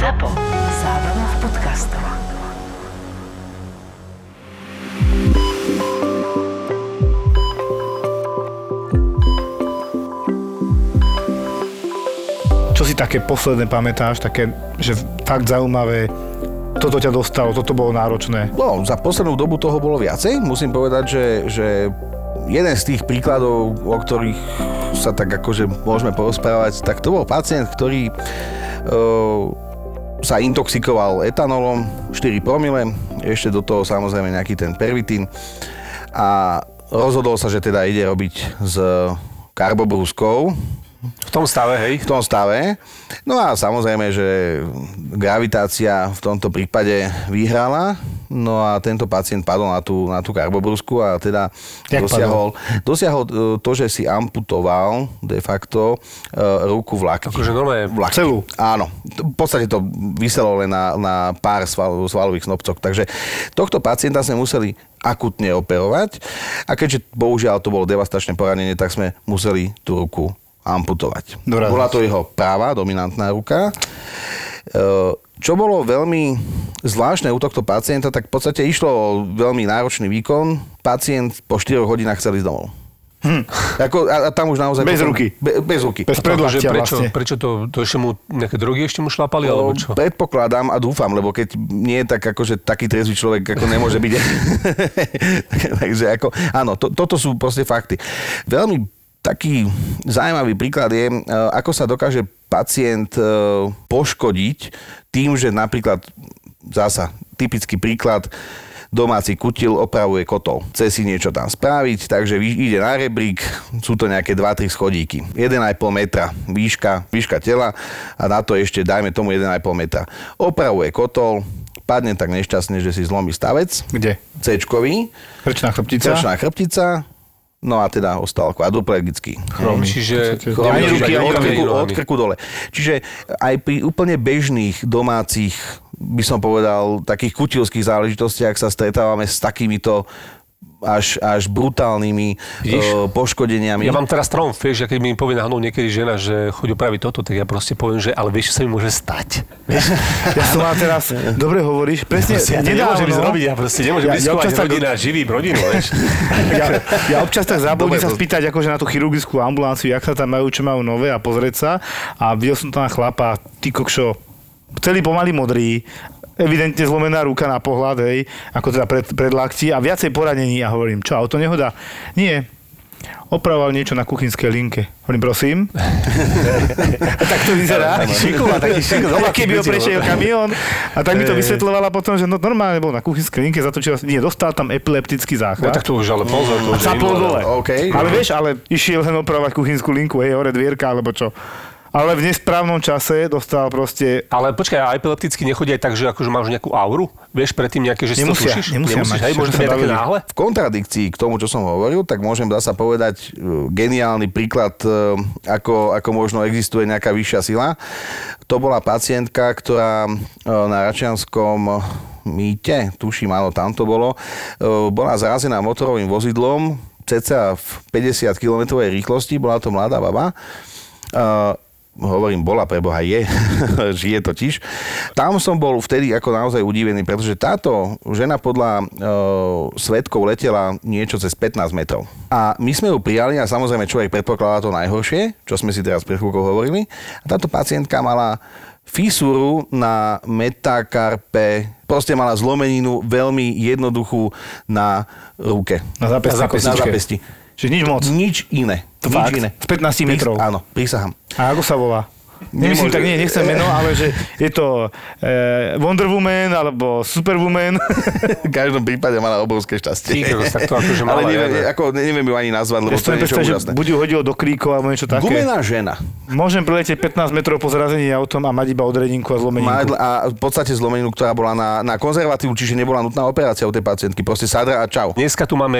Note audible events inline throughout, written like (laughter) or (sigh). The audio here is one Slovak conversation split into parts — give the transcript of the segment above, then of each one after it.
ZAPO. Zábrná v podcastov. Čo si také posledné pamätáš, také, že fakt zaujímavé, toto ťa dostalo, toto bolo náročné. No, za poslednú dobu toho bolo viacej. Musím povedať, že, že jeden z tých príkladov, o ktorých sa tak akože môžeme porozprávať, tak to bol pacient, ktorý uh, sa intoxikoval etanolom, 4 promile, ešte do toho samozrejme nejaký ten pervitín. A rozhodol sa, že teda ide robiť s karbobrúskou, V tom stave, hej? v tom stave. No a samozrejme, že gravitácia v tomto prípade vyhrala. No a tento pacient padol na tú, na tú karbobrusku a teda Jak dosiahol, dosiahol e, to, že si amputoval de facto e, ruku v lakti. Akože normálne v lakti. celú? Áno. V podstate to vyselo len na, na pár sval, svalových snopcov. Takže tohto pacienta sme museli akutne operovať a keďže bohužiaľ to bolo devastačné poranenie, tak sme museli tú ruku amputovať. Dorazniť. Bola to jeho práva, dominantná ruka. E, Čo bolo veľmi zvláštne u tohto pacienta, tak v podstate išlo o veľmi náročný výkon. Pacient po 4 hodinách chcel ísť domov. Hm. Ako, a, a tam už naozaj... Bez ruky. Be, bez ruky. Bez predlaktia prečo, vlastne. prečo to, to ešte mu nejaké drogy ešte mu šlapali, alebo čo? Predpokladám a dúfam, lebo keď nie je tak akože taký trezvý človek, ako nemôže byť. (laughs) Takže ako, áno, to, toto sú proste fakty. Veľmi taký zaujímavý príklad je, e, ako sa dokáže pacient e, poškodiť tým, že napríklad, zasa, typický príklad, domáci kutil opravuje kotol. Chce si niečo tam spraviť, takže ide na rebrík, sú to nejaké 2-3 schodíky. 1,5 metra výška, výška tela a na to ešte dajme tomu 1,5 metra. Opravuje kotol, padne tak nešťastne, že si zlomí stavec, Kde? C-čkový, Krčná chrbtica? Krčná chrbtica, no a teda ostal kvadruplegický. Chromy. Čiže... Ani ruky, ani od, krku, od krku dole. Čiže aj pri úplne bežných domácich, by som povedal, takých kutilských záležitostiach sa stretávame s takýmito až, až brutálnymi uh, poškodeniami. Ja mám teraz tromf, vieš, a keď mi povie náhodou niekedy žena, že choď opraviť toto, tak ja proste poviem, že ale vieš, čo sa mi môže stať. Vieš? (laughs) Ja som mal teraz, dobre hovoríš, presne, Proste ja to nemôžem ísť robiť, ja proste nemôžem Ja- ja riskovať tak- rodina, živím rodinu, vieš. (laughs) ja, ja občas tak zabudím Dobre, sa spýtať akože na tú chirurgickú ambulanciu, jak sa tam majú, čo majú nové a pozrieť sa. A videl som tam chlapa, ty kokšo, celý pomaly modrý, evidentne zlomená ruka na pohľad, hej, ako teda pred, pred lakti a viacej poranení a hovorím, čo, auto nehoda? Nie, opravoval niečo na kuchynskej linke. Hovorím, prosím. (laughs) tak to vyzerá. Šiková, (laughs) taký šiková. Keby ho prešiel kamión. A tak mi to vysvetľovala potom, že no, normálne bol na kuchynskej linke, zatočil, nie, dostal tam epileptický No záchvat. tak to už ale pozor, to A zapol dole. OK. Ale vieš, ale išiel len opravovať kuchynskú linku, hej, hore dvierka, alebo čo. Ale v nesprávnom čase dostal proste... Ale počkaj, a epilepticky nechodia aj tak, že akože máš nejakú auru? Vieš predtým nejaké, že si Nemusia, to tušíš? nemusia Nemusíš, mať, hej, môže to také náhle? V kontradikcii k tomu, čo som hovoril, tak môžem dá sa povedať e, geniálny príklad, e, ako, ako možno existuje nejaká vyššia sila. To bola pacientka, ktorá e, na Račianskom mýte, tuším, áno, tam to bolo, bola zrazená motorovým vozidlom, cca v 50 km rýchlosti, bola to mladá baba. Hovorím, bola preboha, je, (laughs) žije totiž. Tam som bol vtedy ako naozaj udivený, pretože táto žena podľa e, svetkov letela niečo cez 15 metrov. A my sme ju prijali a samozrejme človek predpokladá to najhoršie, čo sme si teraz pred chvíľkou hovorili. A táto pacientka mala fisúru na metakarpe, proste mala zlomeninu veľmi jednoduchú na ruke. Na zápesti. Na zápesti. Čiže nič moc. Nič iné. To Nič fakt? iné. Z 15 metrov. Prís- áno, prísahám. A ako sa volá? Nemyslím, Nemôže- tak nie, nechcem meno, ale že je to e, Wonder Woman alebo Superwoman. V každom prípade mala obrovské šťastie. Tak to akože Ale neviem, ja- ako, neviem ju ani nazvať, lebo Ja to je niečo úžasné. buď ju hodil do kríkov alebo niečo také. Gumená žena. Môžem preletieť 15 metrov po zrazení autom a mať iba odredinku a zlomeninku. a v podstate zlomeninu, ktorá bola na, na konzervatívu, čiže nebola nutná operácia u tej pacientky. Proste sadra a čau. Dneska tu máme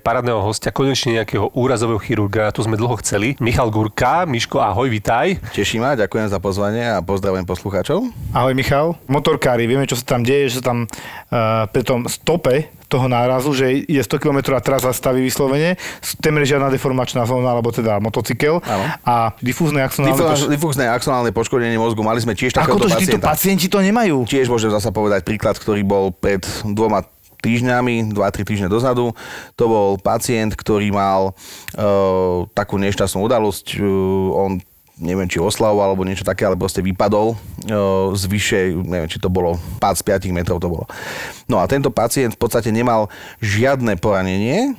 parádneho hostia, konečne nejakého úrazového chirurga, to sme dlho chceli. Michal Gurka, Miško, ahoj, vitaj. Teší ma, Štefana, ďakujem za pozvanie a pozdravujem poslucháčov. Ahoj Michal. Motorkári, vieme, čo sa tam deje, že tam uh, pri tom stope toho nárazu, že je 100 km a teraz zastaví vyslovene, témer žiadna deformačná zóna, alebo teda motocykel Áno. a difúzne axonálne Difúzne, poš- difúzne axonálne poškodenie mozgu, mali sme tiež Ako takéhoto to, že títo pacienti to nemajú? Tiež môžem zasa povedať príklad, ktorý bol pred dvoma týždňami, 2-3 týždne dozadu. To bol pacient, ktorý mal uh, takú nešťastnú udalosť. Uh, on neviem, či oslavoval alebo niečo také, ale proste vypadol uh, z vyššie, neviem, či to bolo pád z 5 metrov to bolo. No a tento pacient v podstate nemal žiadne poranenie,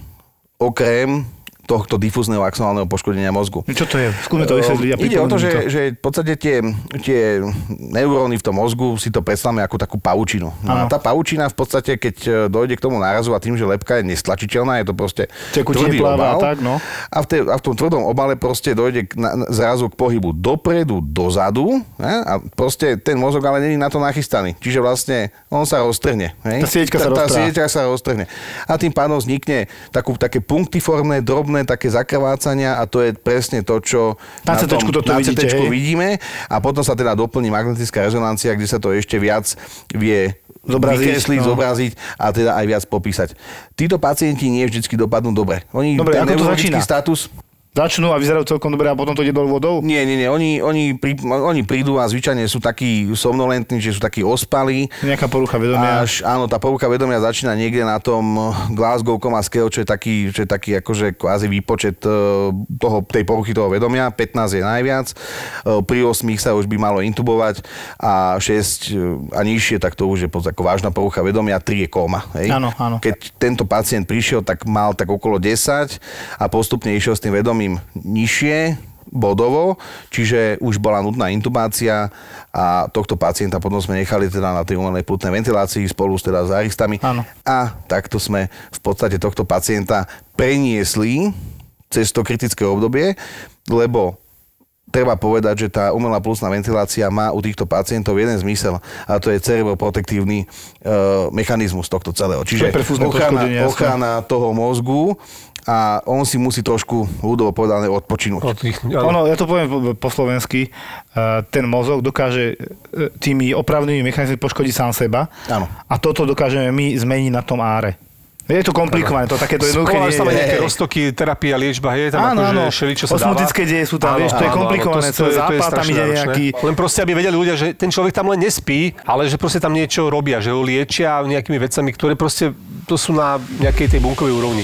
okrem tohto difúzneho axonálneho poškodenia mozgu. Čo to je? Skúsme to vysvetliť a Ide o to, že, to. že v podstate tie, tie neuróny v tom mozgu si to predstavme ako takú pavučinu. No a tá pavučina v podstate, keď e, dojde k tomu nárazu a tým, že lepka je nestlačiteľná, je to proste Tekutine tvrdý pláva a obal. tak, no. A v, tej, a v tom tvrdom obale proste dojde k, na, zrazu k pohybu dopredu, dozadu ne? a proste ten mozog ale není na to nachystaný. Čiže vlastne on sa roztrhne. hej? Tá sieťka sa tá, tá sieťka sa roztrhne. A tým pádom vznikne takú, také punktiformné, drobné, také zakrvácania a to je presne to, čo Na CT-čku toto na vidíte, CT-čku vidíme a potom sa teda doplní magnetická rezonancia, kde sa to ešte viac vie Zobraziť, vykresliť, no. zobraziť a teda aj viac popísať. Títo pacienti nie vždy dopadnú dobre. Oni Dobre, ten ako to začína? status Začnú a vyzerajú celkom dobre a potom to ide dolu vodou? nie, nie, nie. Oni, oni, prí, oni prídu a zvyčajne sú takí somnolentní, že sú takí ospalí. Nejaká porucha vedomia. Až, áno, tá porucha vedomia začína niekde na tom Glasgow Coma Scale, čo je taký, čo je taký akože kvázi výpočet e, toho, tej poruchy toho vedomia. 15 je najviac. E, Pri 8 sa už by malo intubovať a 6 a nižšie, tak to už je pod- ako vážna porucha vedomia. 3 je kóma. Hej? Áno, áno. Keď tento pacient prišiel, tak mal tak okolo 10 a postupne išiel s tým vedomím nižšie, bodovo, čiže už bola nutná intubácia a tohto pacienta potom sme nechali teda na tej umelej plutnej ventilácii spolu s teda s aristami Áno. a takto sme v podstate tohto pacienta preniesli cez to kritické obdobie, lebo treba povedať, že tá umelá plusná ventilácia má u týchto pacientov jeden zmysel a to je cerebroprotektívny e, mechanizmus tohto celého. Čiže perfúzne ochrana, ochrana toho mozgu a on si musí trošku ľudovo povedané odpočinúť. Od tých, áno. Ono, ja to poviem po, po slovensky, uh, ten mozog dokáže uh, tými opravnými mechanizmy poškodiť sám seba Áno. a toto dokážeme my zmeniť na tom áre. Je to komplikované, to takéto jednoduché Spoláš nie tam je. nejaké roztoky, terapia, liečba, je tam Áno, áno, akože všeličo sa dáva. osmotické deje sú tam, vieš, to je komplikované, celé zápal, tam strašne ide náročné. nejaký... Len proste, aby vedeli ľudia, že ten človek tam len nespí, ale že proste tam niečo robia, že ho liečia nejakými vecami, ktoré proste, to sú na nejakej tej bunkovej úrovni.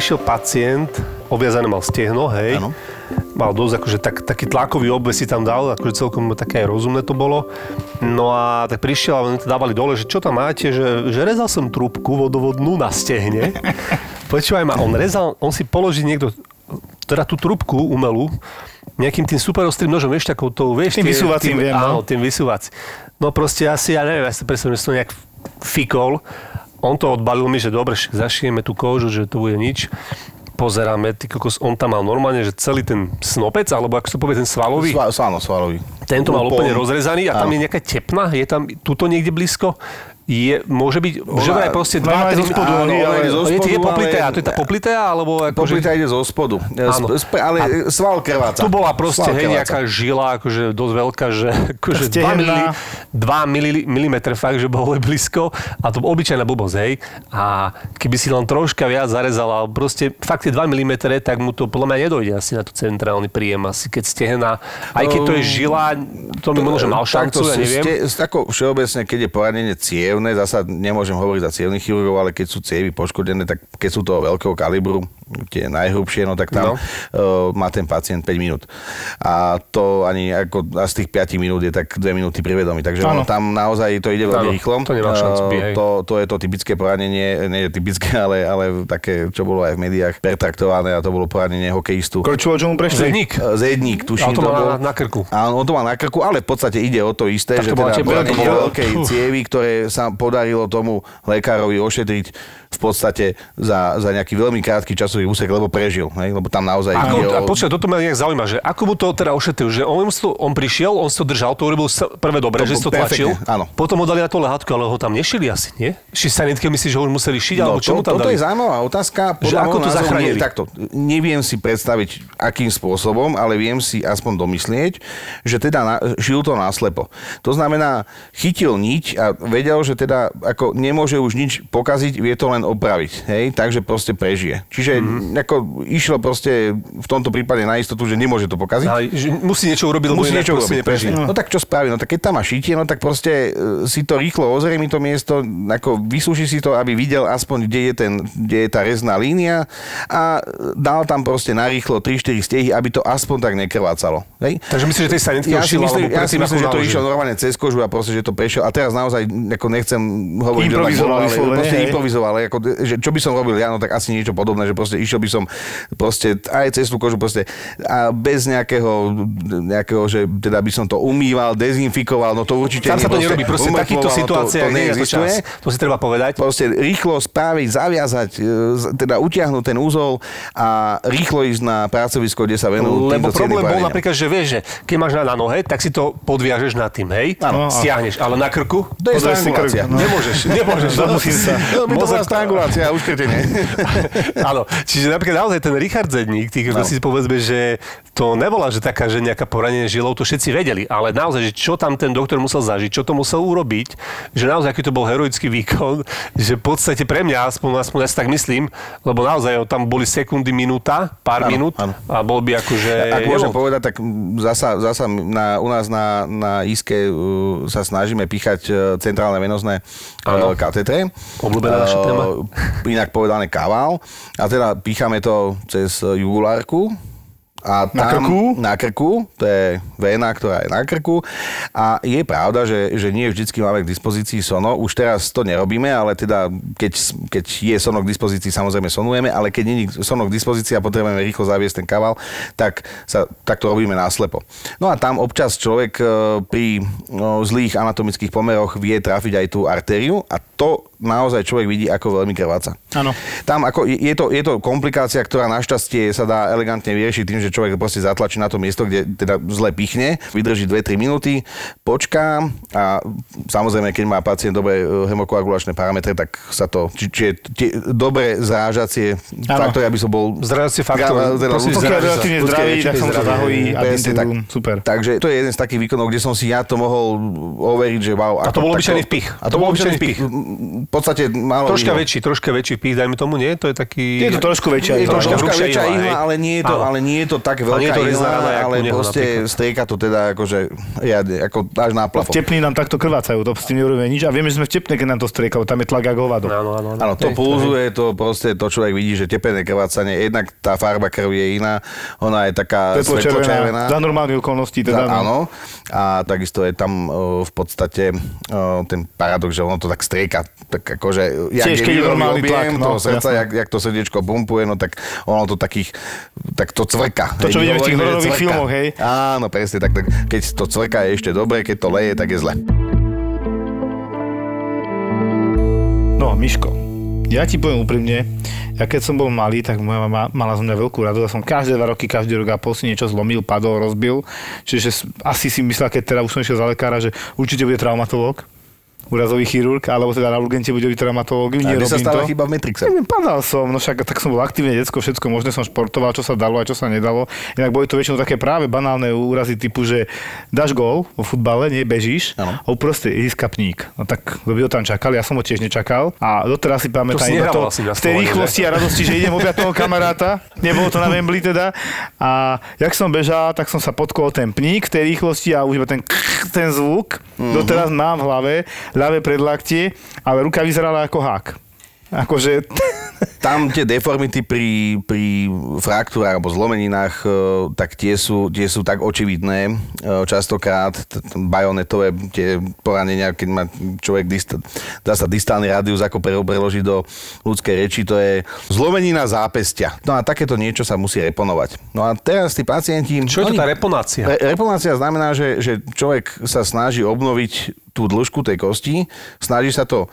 Prišiel pacient, obviazané mal stehno, hej. Áno. Mal dosť, akože tak, taký tlakový obves si tam dal, akože celkom také aj rozumné to bolo. No a tak prišiel a dávali dole, že čo tam máte, že, že rezal som trúbku vodovodnú na stehne. (laughs) Počúvaj ma, on rezal, on si položí niekto, teda tú trúbku umelú, nejakým tým super ostrým nožom, vieš, takou tou, vieš... Tým tie- vysúvacím, viem, no. Áno, tým vysúvac. No proste asi, ja neviem, ja si predstavím, že som nejak fikol. On to odbalil mi, že dobre, zašijeme tú kožu, že to bude nič. Pozeráme, ty kokos, on tam mal normálne, že celý ten snopec, alebo ako sa to povie, ten svalový, Sva, áno, svalový. tento mal Úplne. rozrezaný a tam je nejaká tepna, je tam tuto niekde blízko. Je, môže byť, že vraj proste Ona 2 aj 3 zo spodu, áno, ona ale- zo je, je spodu, poplitea, ale- to je tá poplitea, alebo akože... Poplita ide zo spodu. Áno. Sp- ale sval krváca. Tu bola proste, hej, nejaká žila, akože dosť veľká, že akože 2 Stehenná. mili, 2 mili, milimetre fakt, že bolo blízko a to obyčajná blbosť, hej. A keby si len troška viac zarezala, proste fakt tie 2 mm, tak mu to podľa mňa nedojde asi na to centrálny príjem, asi keď stehená. Aj keď to je žila, to mi možno mal šancu, ja neviem. Ste, ako všeobecne, keď je poranenie cievne, zasa nemôžem hovoriť za cievnych chirurgov, ale keď sú cievy poškodené, tak keď sú toho veľkého kalibru, tie najhrubšie, no tak tam No. uh, má ten pacient 5 minút. A to ani ako a z tých 5 minút je tak 2 minúty pri vedomí. Takže ono, tam naozaj to ide veľmi rýchlo. to nemá šancu byť, Uh, to, to je to typické poranenie, nie je typické, (laughs) ale, ale také, čo bolo aj v médiách pertraktované a to bolo poranenie hokejistu. Korčulo, čo mu prešli? Zedník. Zedník, tuším Ale to to bol. na, na krku. Áno, on to má na krku, ale v podstate ide o to isté, Tak že to teda bolo Fú. cievi, ktoré sa podarilo tomu lekárovi ošetriť v podstate za, za nejaký veľmi krátky časový úsek, lebo prežil. Hej? Lebo tam naozaj Ako, ide a o... počkaj, toto ma nejak zaujíma, že ako mu to teda ošetril, že on, to, on prišiel, on si to držal, to urobil prvé dobre, To že si to tlačil. áno. Potom ho dali na to lehátku, ale ho tam nešili asi, nie? Ši sanitke myslíš, že ho už museli šiť, alebo No, čo mu to, tam toto dali? je zaujímavá otázka. Že ako to zachránili? Nie, takto, neviem si predstaviť, akým spôsobom, ale viem si aspoň domyslieť, že teda na, žil to náslepo. To znamená, chytil niť a vedel, že teda ako nemôže už nič pokaziť, vie to len opraviť. Hej? Takže proste prežije. Čiže Mhm. mm-hmm. ako išlo proste v tomto prípade na istotu, že nemôže to pokaziť. Ale, že musí niečo urobiť, Musí niečo urobiť, presne. No tak čo spraví? No tak keď tam má šitie, no tak proste e, si to rýchlo ozriemi to miesto, ako vysúši si to, aby videl aspoň, kde je, ten, kde je tá rezná línia a dal tam proste narýchlo 3-4 stehy, aby to aspoň tak nekrvácalo. Hej? Takže myslíš, že tej sanitky Ja si myslím, ja si myslím že to išlo normálne cez kožu a proste, že to prešiel. A teraz naozaj, ako nechcem hovoriť, Improvizoval ale proste improvizoval. ale Ako, že čo by som robil ja, no tak asi niečo podobné, že proste išiel by som proste aj cez tú kožu proste a bez nejakého, nejakého, že teda by som to umýval, dezinfikoval, no to určite Tam nie. sa to nerobí, proste takýchto situáciách to, to nie je na to neexistuje. čas. To si treba povedať. Proste rýchlo spraviť, zaviazať, e, teda utiahnuť ten úzol a rýchlo ísť na pracovisko, kde sa venujú Lebo problém bol napríklad, že vieš, že keď máš na, na nohe, tak si to podviažeš na tým, hej? Áno. Stiahneš, ale na krku? To je strangulácia. krk, no. Nemôžeš, nemôžeš. Sa. No, strangulácia a uškrtenie. (laughs) Áno, čiže napríklad naozaj ten Richard Zedník, ty, no. Si povedzme, že to nebola, že taká, že nejaká poranenie žilov, to všetci vedeli, ale naozaj, že čo tam ten doktor musel zažiť, čo to musel urobiť, že naozaj, aký to bol heroický výkon, že v podstate pre mňa, aspoň, aspoň ja si tak myslím, lebo naozaj tam boli sekundy, minúta, pár Áno, minút áno. a bol by akože... Ak môžem nebol- povedať, tak zasa, zasa na, u nás na, na Iske uh, sa snažíme píchať uh, centrálne venozné uh, katetre. Obľúbená naša téma. Inak povedané kavál. A teda píchame to cez jugulárku. A Na tam, krku? Na krku, to je vena, ktorá je na krku. A je pravda, že, že nie vždycky máme k dispozícii sono. Už teraz to nerobíme, ale teda keď, keď je sono k dispozícii, samozrejme sonujeme, ale keď nie je sono k dispozícii a potrebujeme rýchlo zaviesť ten kaval, tak, sa, tak to robíme náslepo. No a tam občas človek e, pri no, zlých anatomických pomeroch vie trafiť aj tú artériu a to naozaj človek vidí, ako veľmi krváca. Áno. Tam ako, je, je, to, je to komplikácia, ktorá našťastie sa dá elegantne vyriešiť tým, že človek proste zatlačí na to miesto, kde teda zle pichne, vydrží 2-3 minúty, počká a samozrejme, keď má pacient dobré e, hemokoagulačné parametre, tak sa to, či, či je tie dobré zrážacie faktory, aby som bol... Zrážacie faktory, Teda prosím, Pokiaľ sa. relatívne zdravý, tak sa to zdravie. zahojí a Presne tak. super. Takže to je jeden z takých výkonov, kde som si ja to mohol overiť, že wow. A to ako bol takto- obyčajný vpich. A to bol obyčajný vpich. V podstate málo Troška iného. väčší, troška väčší pich, dajme tomu, nie? To je taký... Je to trošku väčšia. Je to Troška troška hrubšia väčšia ihla, ihla, ale nie je to, ale nie je to tak Ale nie je veľká to ihla, ale proste napríklad. strieka to teda akože riadne, ako až na V plafón. tepni nám takto krvácajú, to s tým nerobíme nič. A vieme, že sme v tepne, keď nám to strieka, tam je tlak ako hovado. Áno, áno, áno. To pulzuje, to proste, to človek vidí, že tepené krvácanie, jednak tá farba krvi je iná, ona je taká Svetlo-červená. Za normálnych okolností teda. No. áno. A takisto je tam v podstate ten paradox, že ono to tak strieka. Tak akože, jak Tiež, je keď je výrobný normálny objem tlak, no, toho srdca, jak, jak, to srdiečko pumpuje, no tak ono to takých, tak to cvrka. To, čo Hej, my vidíme v tých hororových filmoch, hej? Áno, presne, tak, tak keď to cvrka je ešte dobre, keď to leje, tak je zle. No, Miško, ja ti poviem úprimne, ja keď som bol malý, tak moja mama mala zo mňa veľkú radosť. Ja som každé dva roky, každý rok a pol si niečo zlomil, padol, rozbil. Čiže asi si myslela, keď teda už som išiel za lekára, že určite bude traumatológ, úrazový chirurg, alebo teda na urgente bude byť traumatológ. A kde sa stala to. chyba v Matrixe? Neviem, padal som, no však tak som bol aktívne decko, všetko možné som športoval, čo sa dalo a čo sa nedalo. Inak boli to väčšinou také práve banálne úrazy typu, že dáš gól vo futbale, nie bežíš Áno. a uproste ide skapník. No tak kto by ho tam čakal, ja som ho tiež nečakal a doteraz si pamätám si nehrával to, asi na v tej rýchlosti a radosti, že idem objať toho kamaráta, nebolo to na Wembley teda a jak som bežal, tak som sa potkol o ten pník v tej rýchlosti a už iba ten, ten zvuk, Mhm. doteraz mám v hlave, ľavé predlaktie, ale ruka vyzerala ako hák. Akože... (laughs) Tam tie deformity pri, pri fraktúrach alebo zlomeninách, e, tak tie sú, tie sú tak očividné. E, Častokrát bajonetové tie poranenia, keď má človek dist- dá sa distálny rádius ako pre- preložiť do ľudskej reči, to je zlomenina zápestia. No a takéto niečo sa musí reponovať. No a teraz tí pacienti... Čo je to tá reponácia? Re- reponácia znamená, že, že človek sa snaží obnoviť tú dĺžku tej kosti, snaží sa to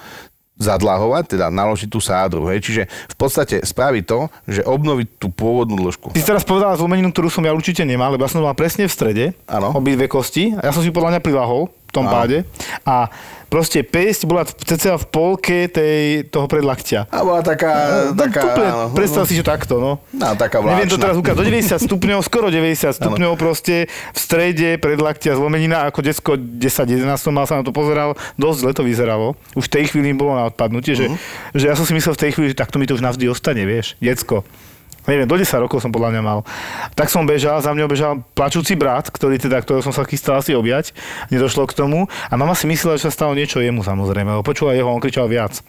zadlahovať, teda naložiť tú sádru. Hej. Čiže v podstate spraví to, že obnoví tú pôvodnú dĺžku. Ty si teraz povedala zlomeninu, ktorú som ja určite nemal, lebo ja som mal presne v strede, Áno. obidve kosti, a ja som si podľa mňa prilahol v tom Áno. páde a proste pesť bola cca v polke tej, toho predlaktia. A bola taká... No, taká Tuple, áno, predstav si, že takto, no. No, taká Neviem to vláčna. teraz ukázať, do 90 stupňov, skoro 90 stupňov proste v strede predlaktia zlomenina, ako decko 10-11 som mal sa na to pozeral, dosť zle to vyzeralo. Už v tej chvíli bolo na odpadnutie, že, že ja som si myslel v tej chvíli, že takto mi to už navždy ostane, vieš, decko. Neviem, do 10 rokov som podľa mňa mal. Tak som bežal, za mňou bežal plačúci brat, ktorý teda, ktorého som sa chystal asi objať. Nedošlo k tomu. A mama si myslela, že sa stalo niečo jemu samozrejme. Lebo počula jeho, on kričal viac.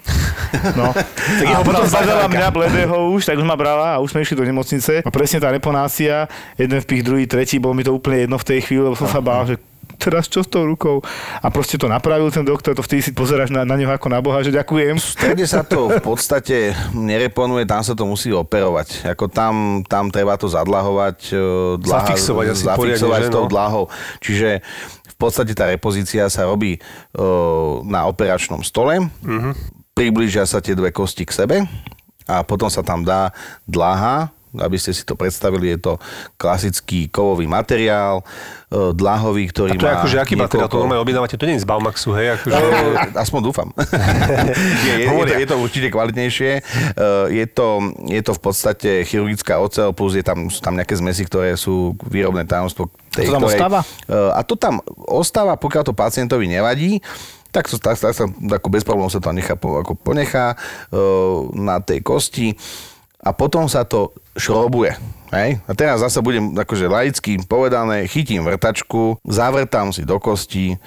No. (laughs) tak jeho potom zbadala mňa bledého už, tak už ma brala a už sme išli do nemocnice. A presne tá reponácia, jeden vpich, druhý, tretí, bolo mi to úplne jedno v tej chvíli, lebo som sa bál, že (laughs) teraz čo s tou rukou? A proste to napravil ten doktor, to vtedy si pozeráš na, na neho ako na Boha, že ďakujem. Vtedy sa to v podstate nereponuje, tam sa to musí operovať. Ako tam, tam treba to zadlahovať, e, dlaha, Zafixovať asi zafixovať že tou no? dlahou. Čiže v podstate tá repozícia sa robí e, na operačnom stole, Mhm. priblížia sa tie dve kosti k sebe a potom sa tam dá dlaha, aby ste si to predstavili, je to klasický kovový materiál, e, dlahový, ktorý A to je má akože aký materiál, to niekoľko- normálne objednávate, to nie je z Baumaxu, hej? Akože, Eh, Aspoň dúfam. (laughs) je, je, je, to, je to určite kvalitnejšie. Eh, Je to, je to v podstate chirurgická ocel, plus je tam, sú tam nejaké zmesy, ktoré sú výrobné tajomstvo. Tej, to tam ostáva? Eh, A to tam ostáva, pokiaľ to pacientovi nevadí, tak, to, tak, tak sa ako bez problémov sa to nechá, po- ako ponechá na tej kosti a potom sa to šrobuje. Hej? A teraz zase budem akože laicky povedané, chytím vrtačku, zavrtám si do kosti,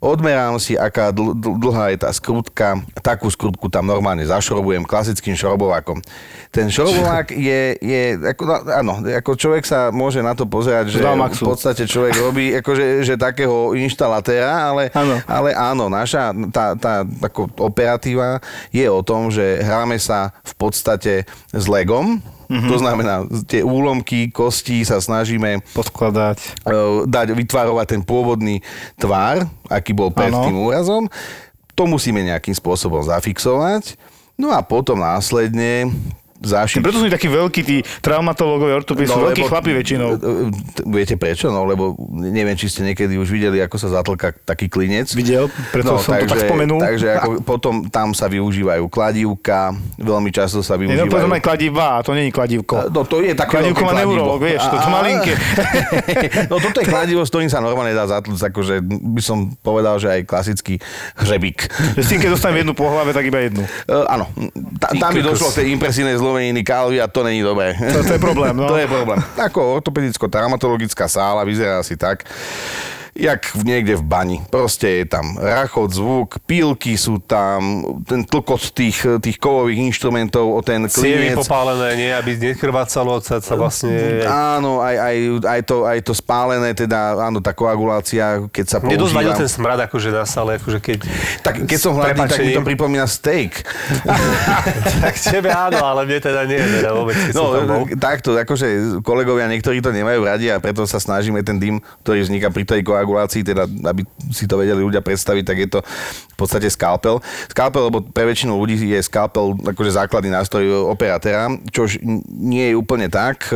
odmerám si, aká dl- dl- dlhá je tá skrutka, takú skrutku tam normálne zašrobujem klasickým šrobovákom. Ten šrobovák (laughs) je, je ako, no, áno, ako človek sa môže na to pozerať, že v podstate človek robí akože, že takého inštalatéra, ale Áno. ale áno, naša tá, tá ako operatíva je o tom, že hráme sa v podstate s legom, mm-hmm. to znamená, tie úlomky kostí sa snažíme Podkladať. e, dať, vytvárovať ten pôvodný tvár, aký bol pred Áno. tým úrazom. To musíme nejakým spôsobom zafixovať. No a potom následne zašiť Preto sú takí veľkí tí traumatológovia, ortopedi, sú veľkí chlapi väčšinou. T- Viete prečo? No, lebo neviem, či ste niekedy už videli, ako sa zatlka taký klinec. Videl, preto som to tak spomenul. Takže ako, (laughs) potom tam sa využívajú kladívka, veľmi často sa Nie, no využívajú... aj kladivá, to není kladívko. No to je také Kladívko má neurolog, vieš, to, to malinké. (laughs) no toto je kladivo, s ktorým sa normálne dá zatlcť, akože by som povedal, že aj klasický hřebík. S tým, keď dostanem jednu po hlave, tak iba jednu. Áno, Ta, tam by došlo k tej impresívnej zlomeniny kalvy a to není dobré. To, to je problém, no. (laughs) To je problém. (laughs) Ako ortopedicko-traumatologická sála vyzerá asi tak, jak niekde v bani. Proste je tam rachot, zvuk, pílky sú tam, ten tlkot tých, tých kovových inštrumentov o ten cievy klinec. popálené, nie, aby nekrvácalo, sa, sa vlastne... Áno, aj, aj, aj, to, aj to spálené, teda áno, tá koagulácia, keď sa používa. ten smrad, akože na sále, akože keď... Tak keď som hladný, tak mi to pripomína steak. (laughs) tak tebe áno, ale mne teda nie, teda vôbec, No, takto, akože kolegovia niektorí to nemajú radi a preto sa snažíme ten dym, ktorý vzniká pri tej koagulácii, teda aby si to vedeli ľudia predstaviť, tak je to v podstate skalpel. Skalpel, lebo pre väčšinu ľudí je skalpel akože základný nástroj operatéra, čož nie je úplne tak.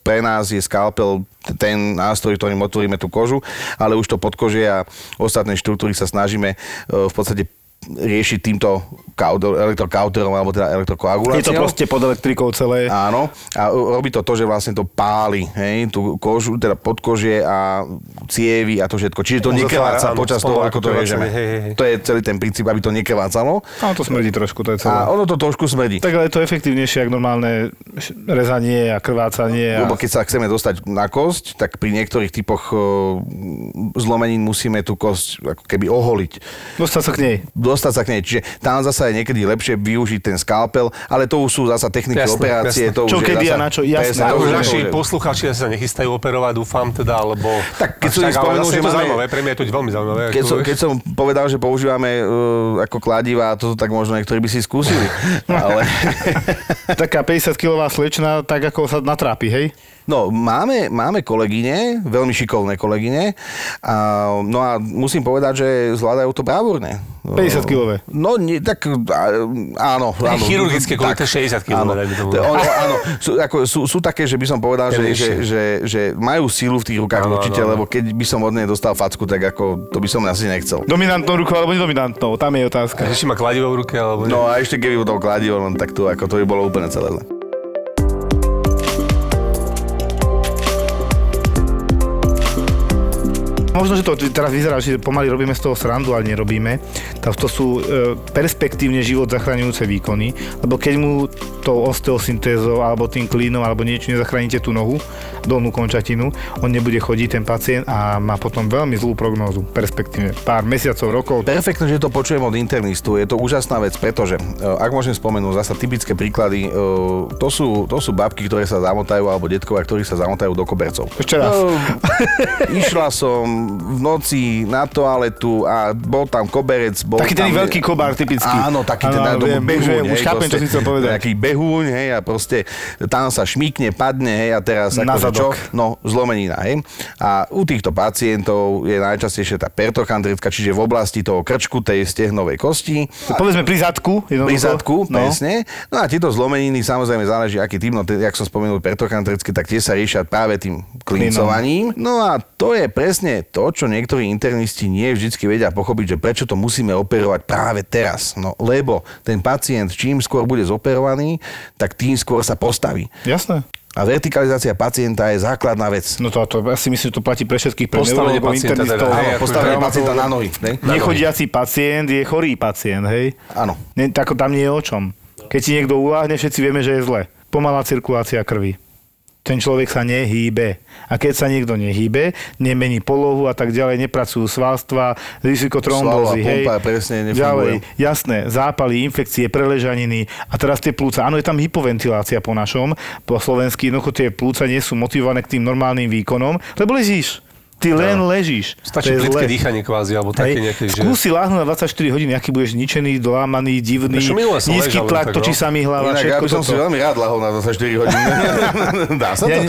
Pre nás je skalpel ten nástroj, ktorým otvoríme tú kožu, ale už to podkožie a ostatné štruktúry sa snažíme v podstate riešiť týmto elektrokauterom alebo teda Je elektrokoaguláciou. to proste pod elektrikou celé. Áno, a robí to to, že vlastne to páli, hej, tú kožu, teda podkožie a cievy a to všetko. Čiže to nekrváca áno, počas toho, ako to režeme. hej, hej, hej. To je celý ten princíp, aby to nekrvácalo. No to smrdí trošku, to je celé. A ono to trošku smrdí. Tak ale je to efektívnejšie, ako normálne rezanie a krvácanie. A... Lebo keď sa chceme dostať na kosť, tak pri niektorých typoch o, zlomenín musíme tú kosť ako keby oholiť. Dostať sa k nej. Dostať sa k nej. Čiže tam zasa je niekedy lepšie využiť ten skalpel, ale to už sú zasa techniky Jasné, operácie. jasné. To Čo, už kedy a na čo, jasné. Presne, už naši poslucháči sa nechystajú operovať, dúfam teda, alebo... Tak, keď som spomenul, zase že je to máme- zaujímavé, pre mňa je to veľmi zaujímavé. Keď som, keď som povedal, že používame uh, ako kladiva a toto, tak možno niektorí by si skúsili. (laughs) Ale, Taká 50-kilová slečna, tak ako sa natrápi, hej? No, máme, máme kolegyne, veľmi šikovné kolegyne. A, no a musím povedať, že zvládajú to bravúrne. 50 kilové. No, nie, tak áno. Áno chirurgické, je 60 kilové, Áno, ono, áno sú, ako, sú, sú, také, že by som povedal, že, že, že, že, majú sílu v tých rukách Áno, určite, áno, lebo keď by som od nej dostal facku, tak ako, to by som asi nechcel. Dominantnou rukou alebo nedominantnou, tam je otázka. Či má kladivo v ruke, alebo nie. No a ešte keby to kladivo, len tak to, ako to by bolo úplne celé Možno, že to teraz vyzerá, že pomaly robíme z toho srandu, ale nerobíme. To, to sú e, perspektívne život zachraňujúce výkony, lebo keď mu tou osteosyntézou alebo tým klínom alebo niečo nezachránite tú nohu, dolnú končatinu, on nebude chodiť ten pacient a má potom veľmi zlú prognózu, perspektívne pár mesiacov, rokov. Perfektne, že to počujem od internistu. Je to úžasná vec, pretože, e, ak môžem spomenúť zasa typické príklady, e, to sú, to sú babky, ktoré sa zamotajú, alebo detkovia, ktorí sa zamotajú do kobercov. Ešte raz. Išla som v noci na toaletu a bol tam koberec. Bol Taký ten veľký kobár typický. Áno, taký ten Áno, viem, behúň. viem, už hej, chápem, čo proste, si chcel povedať. Taký behúň, hej, a proste tam sa šmíkne, padne, hej, a teraz Na akože čo? No, zlomenina, hej. A u týchto pacientov je najčastejšie tá pertokandritka, čiže v oblasti toho krčku, tej stehnovej kosti. Povedzme pri zadku. Pri zadku, no. presne. No a tieto zlomeniny, samozrejme záleží, aký typ, no jak som spomenul, pertokantrické, tak tie sa riešia práve tým klincovaním. No a to je presne to, čo niektorí internisti nie vždy vedia pochopiť, že prečo to musíme operovať práve teraz. No lebo ten pacient čím skôr bude zoperovaný, tak tým skôr sa postaví. Jasné. A vertikalizácia pacienta je základná vec. No to, to ja si myslím, že to platí pre všetkých, pre Postavenie pacienta teda, hej, postavenie pacienta na nohy. Ne? Nechodiaci pacient je chorý pacient, hej? Áno. Ne, tako tam nie je o čom. Keď si niekto uláhne, všetci vieme, že je zle. Pomalá cirkulácia krvi. Ten človek sa nehýbe. A keď sa niekto nehýbe, nemení polohu a tak ďalej, nepracujú svalstva, riziko trombózy, hej. pumpa presne. Ďalej, jasné, zápaly, infekcie, preležaniny a teraz tie plúca. Áno, je tam hypoventilácia po našom, po slovensky, jednoducho tie plúca nie sú motivované k tým normálnym výkonom, lebo ležíš. Ty len ležíš. Stačí plitké dýchanie kvázi, alebo také nejaké, že... skúsi láhnuť na 24 hodín, aký budeš ničený, dolámaný, divný, nízky ležal tlak, tak, točí no. sa mi hlava, Inak ja všetko by som si toto. veľmi rád lahol na 24 hodín. (laughs) Dá sa to? Ja,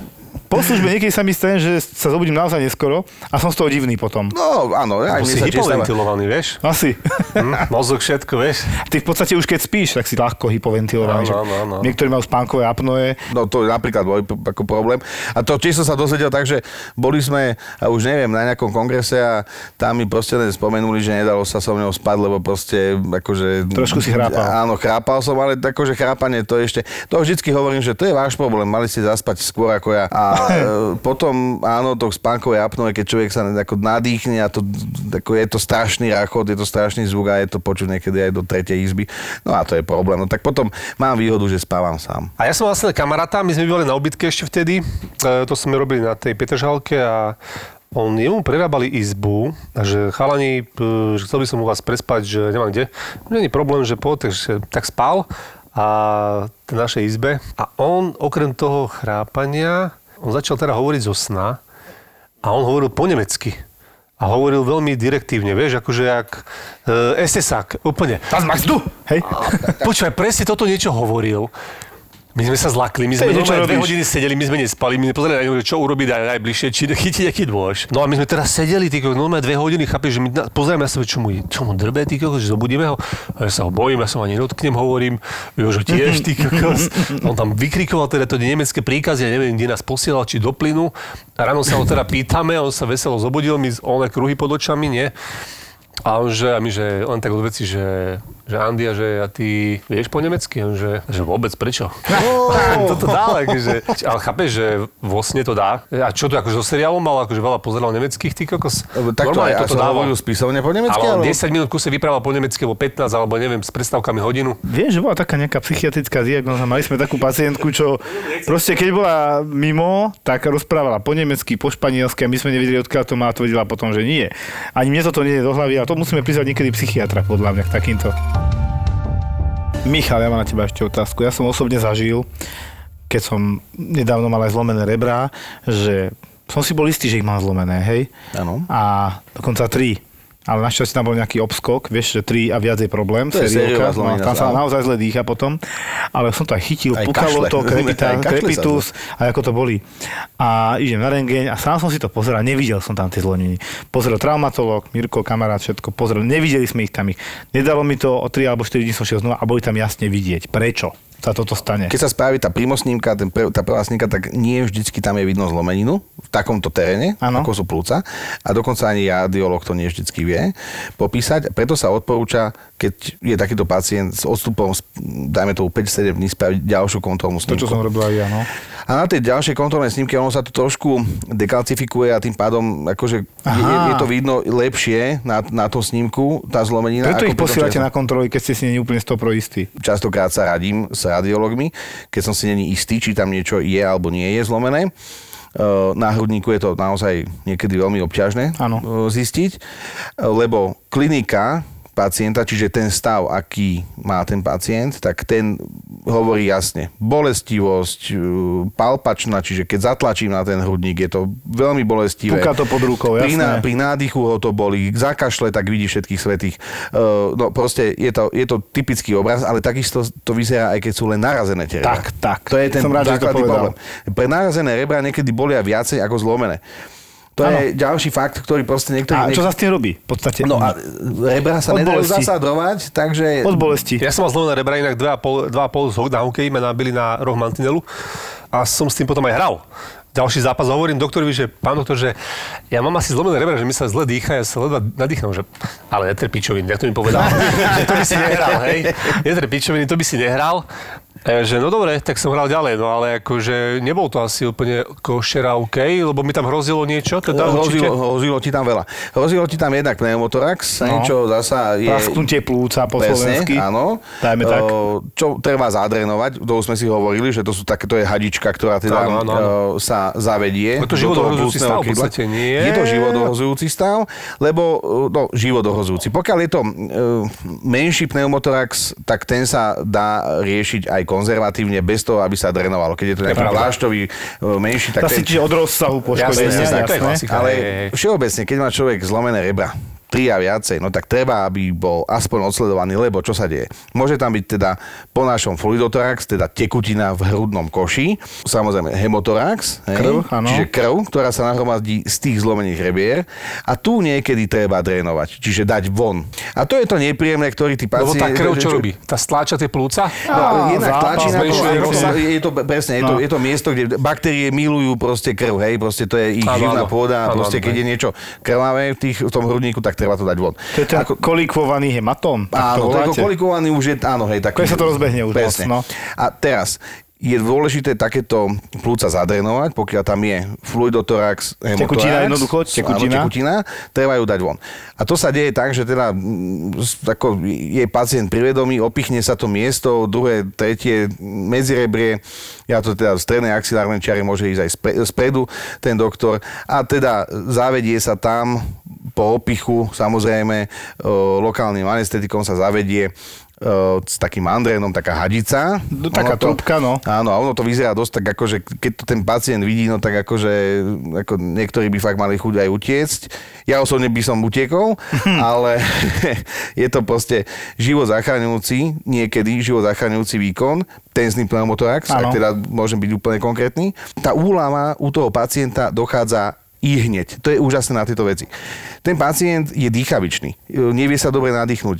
(laughs) po službe niekedy sa mi stane, že sa zobudím naozaj neskoro a som z toho divný potom. No, áno, aj mne si sa hypoventilovaný, vieš? Asi. Hm? Mozog, všetko, vieš? Ty v podstate už keď spíš, tak si ľahko hypoventilovaný. Áno, že áno, áno. Niektorí majú spánkové apnoe. No to je napríklad bol p- ako problém. A to tiež som sa dozvedel tak, že boli sme, a už neviem, na nejakom kongrese a tam mi proste len spomenuli, že nedalo sa so mnou spať, lebo proste akože... Trošku si chrápal. Áno, chrápal som, ale akože chrápanie to ešte... To vždycky hovorím, že to je váš problém, mali ste zaspať skôr ako ja. A (laughs) potom, áno, to spánkové apnoe, keď človek sa ako nadýchne a to, ako je to strašný rachot, je to strašný zvuk a je to počuť niekedy aj do tretej izby. No a to je problém. No tak potom mám výhodu, že spávam sám. A ja som vlastne kamaráta, my sme bývali na obytke ešte vtedy, e, to sme robili na tej Petržalke a on jemu prerábali izbu že chalani, e, že chcel by som u vás prespať, že nemám kde. Není problém, že po, takže tak spal a v našej izbe. A on okrem toho chrápania, on začal teda hovoriť zo sna a on hovoril po nemecky. A hovoril veľmi direktívne, vieš, akože jak e, SSák, úplne. Das machst du! Hej. Počúvaj, presne toto niečo hovoril. My sme sa zlakli, my sme normálne dve hodiny sedeli, my sme nespali, my sme pozerali že čo urobiť aj najbližšie, či chytí nejaký dôž. No a my sme teraz sedeli, ty normálne dve hodiny, chápeš, že my pozeráme na sebe, čo mu, čo mu drbe, ty kokos, že zobudíme ho. A ja sa ho bojím, ja sa ho ani nedotknem, hovorím, Jožo tiež, ty kokos. On tam vykrikoval teda to nemecké príkazy, ja neviem, kde nás posielal, či do plynu. A ráno sa ho teda pýtame, on sa veselo zobudil, my one kruhy pod očami, nie? A on že, a my, že len tak veci, že, že Andia, že a ty vieš po nemecky? On že, že vôbec, prečo? (laughs) Toto dá, akože, ale chápeš, že vo sne to dá? A čo to akože so seriálom mal, akože veľa pozeral nemeckých, ty kokos? Takto Normálne aj, toto toto dával. hovoril spisovne po nemecky? Ale alebo- 10 minút kuse vyprával po nemecky, alebo 15, alebo neviem, s prestávkami hodinu. Viem, že bola taká nejaká psychiatrická diagnóza. Mali sme takú pacientku, čo proste keď bola mimo, tak rozprávala po nemecky, po španielsky a my sme nevedeli, odkiaľ to má a tvrdila potom, že nie. Ani mne toto nie je do hlavy to musíme prizvať niekedy psychiatra, podľa mňa, k takýmto. Michal, ja mám na teba ešte otázku. Ja som osobne zažil, keď som nedávno mal aj zlomené rebrá, že som si bol istý, že ich mám zlomené, hej? Áno. A dokonca tri. Ale našťastie tam bol nejaký obskok, vieš, že 3 a viac je problém. To je serióka, zlomenina, tam sa naozaj zle dýcha potom, ale som to aj chytil, Aj pukalo kašle. to, (laughs) krepita, Aj krepitus a ako to boli. A idem na rengeň a sám som si to pozeral, nevidel som tam tie zlomeniny. Pozrel traumatolog, Mirko, kamarát, všetko, pozrel, nevideli sme ich tam ich. Nedalo mi to o 3 alebo 4 dní som šiel znova a boli tam jasne vidieť. Prečo sa toto stane? Keď sa spraví tá primosnímka, ten tá prvá snímka, tak nie vždycky tam je vidno zlomeninu takomto teréne, Áno. ako sú plúca. A dokonca ani radiolog to nie vždycky vie popísať. Preto sa odporúča, keď je takýto pacient s odstupom, dajme to 5-7 dní, spraviť ďalšiu kontrolnú To, snímku. čo som robil aj ja, no. A na tej ďalšej kontrolnej snímke ono sa to trošku dekalcifikuje a tým pádom akože je, je, Aha. je to vidno lepšie na, na tom snímku, tá zlomenina. Preto ich posielate na kontroly, keď ste si nie úplne 100 pro istí. častokrát sa radím s radiologmi, keď som si není istý, či tam niečo je alebo nie je zlomené. Eh, Na hrudníku je to naozaj niekedy veľmi obťažné Áno. eh, zistiť, lebo klinika pacienta, čiže ten stav, aký má ten pacient, tak ten hovorí jasne. Bolestivosť, eh, palpačná, čiže keď zatlačím na ten hrudník, je to veľmi bolestivé. Puká to pod rukou, pri, jasné. pri nádychu ho to boli, zakašle, tak vidí všetkých svetých. Uh, no proste je to, je to typický obraz, ale takisto to vyzerá aj keď sú len narazené tie. Tak, tak. To je ten Som rád, že to povedal. problém. Pre narazené rebra niekedy bolia viacej ako zlomené. To Áno. je ďalší fakt, ktorý proste niektorí... A čo sa s tým robí? V podstate No a rebra sa Od nedajú bolesti. zasadrovať, takže... od bolesti. Ja som mal zlomené rebra inak 2,5 2,5 na hokeji, ma nabili na roh mantinelu a som s tým potom aj hral. Ďalší zápas hovorím doktorovi, že pán doktor, že ja mám asi zlomené rebra, že mi sa zle dýcha, ja sa ledva nadýcham, že ale netrp pičoviny, jak to mi povedal, (laughs) že to by si nehral, hej, netrp pičoviny, to by si nehral. E, že no dobre, tak som hral ďalej, no ale akože nebol to asi úplne košer a OK, lebo mi tam hrozilo niečo, teda určite. Hrozilo, hrozilo ti tam veľa. Hrozilo ti tam jednak pneumotorax, No. čo zasa je... Prasknutie plúca po Presne, slovensky. áno. Dajme tak. O, čo treba zadrenovať, to už sme si hovorili, že to sú také, to je hadička, ktorá teda Áno, áno, áno. o, sa zavedie. Je to životohrozujúci stav v podstate, nie? Je to životohrozujúci stav, lebo, no, životohrozujúci. Pokiaľ je to e, menší pneumotorax, tak ten sa dá riešiť aj konzervatívne, bez toho, aby sa drenovalo. Keď je to nejaký pravda. plášťový, e, menší, tak Zase ten... čiže od rozsahu poškodenia. Ale hej, hej. všeobecne, keď má človek zlomené rebra, tri a viacej, no tak treba, aby bol aspoň odsledovaný, lebo čo sa deje? Môže tam byť teda po našom fluidotorax, teda tekutina v hrudnom koši, samozrejme hemotorax, hej, áno. čiže krv, ktorá sa nahromadí z tých zlomených rebier a tu niekedy treba drénovať, čiže dať von. A to je to nepríjemné, ktorý ty Lebo pacient... tá krv čo robí? Tá stláča tie plúca? No, jednak zápas, tlačí na to, a je to, presne, je, to, No. je to miesto, kde baktérie milujú proste krv, hej, proste to je ich živná pôda a proste keď je niečo krvavé v, tých, v tom hrudníku, tak treba to dať von. To je ten Ako... kolikovaný hematóm. tak Áno, to kolikovaný už je, áno, hej, taký. Sa to rozbehne už Presne. moc, no. A teraz, je dôležité takéto plúca zadrenovať, pokiaľ tam je fluidotorax, hemotorax. Tekutina jednoducho, tekutina. Áno, tekutina, treba ju dať von. A to sa deje tak, že teda mm, ako je pacient privedomý, opichne sa to miesto, druhé, tretie medzirebrie, ja to teda v strednej axilárnej čiare môže ísť aj spre, spredu ten doktor a teda zavedie sa tam po opichu, samozrejme, o, lokálnym anestetikom sa zavedie o, s takým andrénom, taká hadica. No, taká to- trúbka, no. Áno, a ono to vyzerá dosť tak, akože keď to ten pacient vidí, no tak akože ako niektorí by fakt mali chuť aj utiecť. Ja osobne by som utiekol, (laughs) ale (laughs) je to proste život zachraňujúci, niekedy život zachraňujúci výkon, tenzný pneumotorax, ak teda môžem byť úplne konkrétny. Tá úlava u toho pacienta dochádza i hneď. To je úžasné na tieto veci. Ten pacient je dýchavičný. Nevie sa dobre nadýchnuť.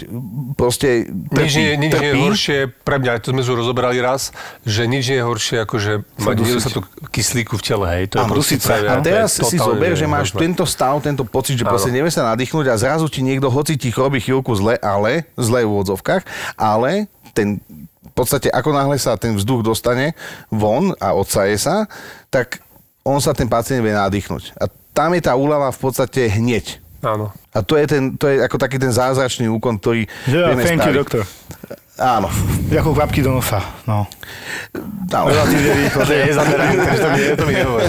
Proste trpí, Nič nie, nič nie je trpí. horšie, pre mňa, to sme už rozoberali raz, že nič nie je horšie, ako že mať nedostatok kyslíku v tele, hej. To je pre mňa, A teraz si zober, že máš nemožné. tento stav, tento pocit, že Áno. proste nevie sa nadýchnuť a zrazu ti niekto, hoci ti robí chvíľku zle, ale, zle v úvodzovkách, ale ten v podstate ako náhle sa ten vzduch dostane von a odsaje sa, tak on sa ten pacient vie nadýchnuť. A tam je tá úlava v podstate hneď. Áno. A to je, ten, to je ako taký ten zázračný úkon, ktorý Že, vieme thank you, spraviť. doktor. Áno. Ako kvapky do nosa. No. Áno. Relatívne rýchlo. To je (laughs) zamerané, takže to mi, to mi nehovorí.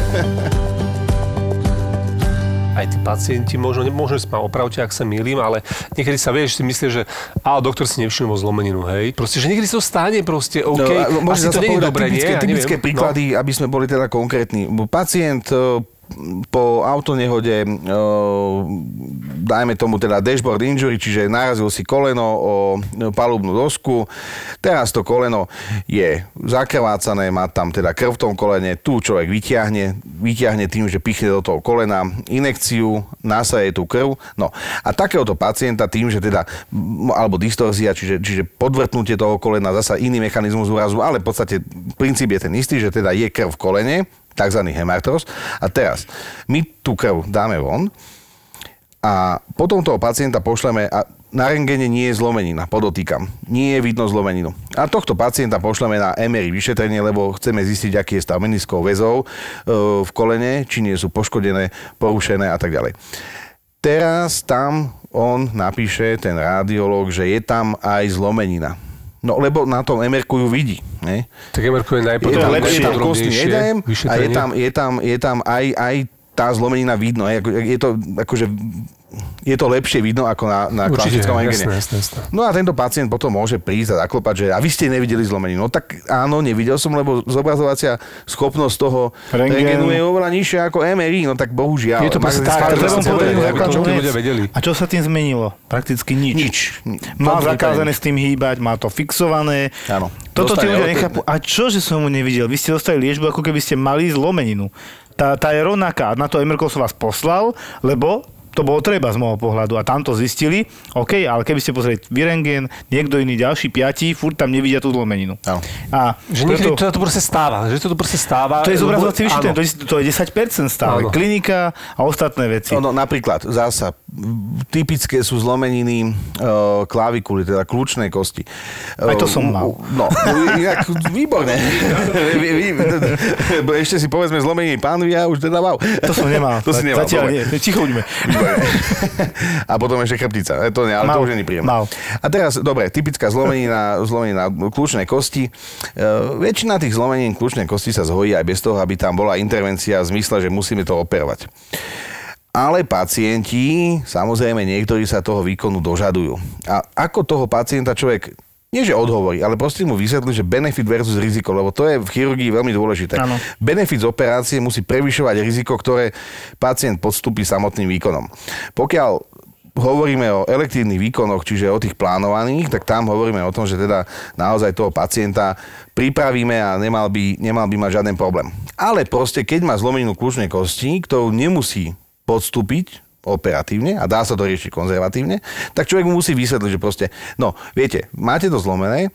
Aj tí pacienti, možno, možno ma opravte, ak sa milím, ale niekedy sa vieš, si myslíš, že a doktor si nevšimol zlomeninu, hej. Proste, že niekedy sa to stane proste, OK, no, asi to nie je dobré, typické, nie? Typické neviem. príklady, aby sme boli teda konkrétni. Pacient po autonehode e, dajme tomu teda dashboard injury, čiže narazil si koleno o palubnú dosku, teraz to koleno je zakrvácané, má tam teda krv v tom kolene, tu človek vyťahne, vyťahne tým, že pichne do toho kolena inekciu, nasaje tú krv, no a takéhoto pacienta tým, že teda, alebo distorzia, čiže, čiže podvrtnutie toho kolena, zasa iný mechanizmus úrazu, ale v podstate princíp je ten istý, že teda je krv v kolene, tzv. hemartros. A teraz, my tú krv dáme von a potom toho pacienta pošleme a na rengene nie je zlomenina, podotýkam. Nie je vidno zlomeninu. A tohto pacienta pošleme na MRI vyšetrenie, lebo chceme zistiť, aký je stav meniskov väzov e, v kolene, či nie sú poškodené, porušené a tak ďalej. Teraz tam on napíše, ten radiológ, že je tam aj zlomenina. No lebo na tom mr ju vidí. Ne? Tak MR je najpodrobnejšie, je tam kostný edém a je tam, je tam, je tam aj, aj tá zlomenina vidno. Je, je to akože je to lepšie vidno ako na, na Určite, klasickom jasné, jasné. No a tento pacient potom môže prísť a zaklopať, že a vy ste nevideli zlomeninu. No tak áno, nevidel som, lebo zobrazovacia schopnosť toho rengenu je oveľa nižšia ako MRI, no tak bohužiaľ. Je to proste tak, treba ľudia vedeli. A čo sa tým zmenilo? Prakticky nič. Nič. Má zakázané s tým hýbať, má to fixované. Áno. Toto tí ľudia nechápu. A čo, že som mu nevidel? Vy ste dostali liečbu, ako keby ste mali zlomeninu. Tá, tá je rovnaká. Na to Emerko som vás poslal, lebo to bolo treba z môjho pohľadu a tam to zistili, OK, ale keby ste pozreli Virengen, niekto iný, ďalší piati, furt tam nevidia tú zlomeninu. Áno. A Že niekedy to, to proste stáva, že to tu proste stáva. to je zobrazovací vyšetrenie, to, je- to je 10% stále. Áno. Klinika a ostatné veci. No, no napríklad, zasa, typické sú zlomeniny uh, klavikuly, teda kľúčnej kosti. Aj to som Uh, mal. No, inak výborné. Ešte si povedzme zlomeniny pánu, ja už teda mal. To som nemal. (laughs) to si nemal. Zatiaľ nie. Ticho buďme. (laughs) A potom ešte chrbtica. To nie, ale Mal. to už nie je príjemné. Mal. A teraz, dobre, typická zlomenina, zlomenina kľúčnej kosti. E, väčšina tých zlomenín kľúčnej kosti sa zhojí aj bez toho, aby tam bola intervencia v zmysle, že musíme to operovať. Ale pacienti, samozrejme niektorí sa toho výkonu dožadujú. A ako toho pacienta človek nie že odhovorí, ale proste mu vysvetlí, že benefit versus riziko, lebo to je v chirurgii veľmi dôležité. Áno. Benefit z operácie musí prevyšovať riziko, ktoré pacient podstúpi samotným výkonom. Pokiaľ hovoríme o elektívnych výkonoch, čiže o tých plánovaných, tak tam hovoríme o tom, že teda naozaj toho pacienta pripravíme a nemal by, nemal by mať žiaden problém. Ale proste, keď má zlomeninu kľúčnej kosti, ktorú nemusí podstúpiť operatívne a dá sa to riešiť konzervatívne, tak človek mu musí vysvetliť, že proste, no, viete, máte to zlomené,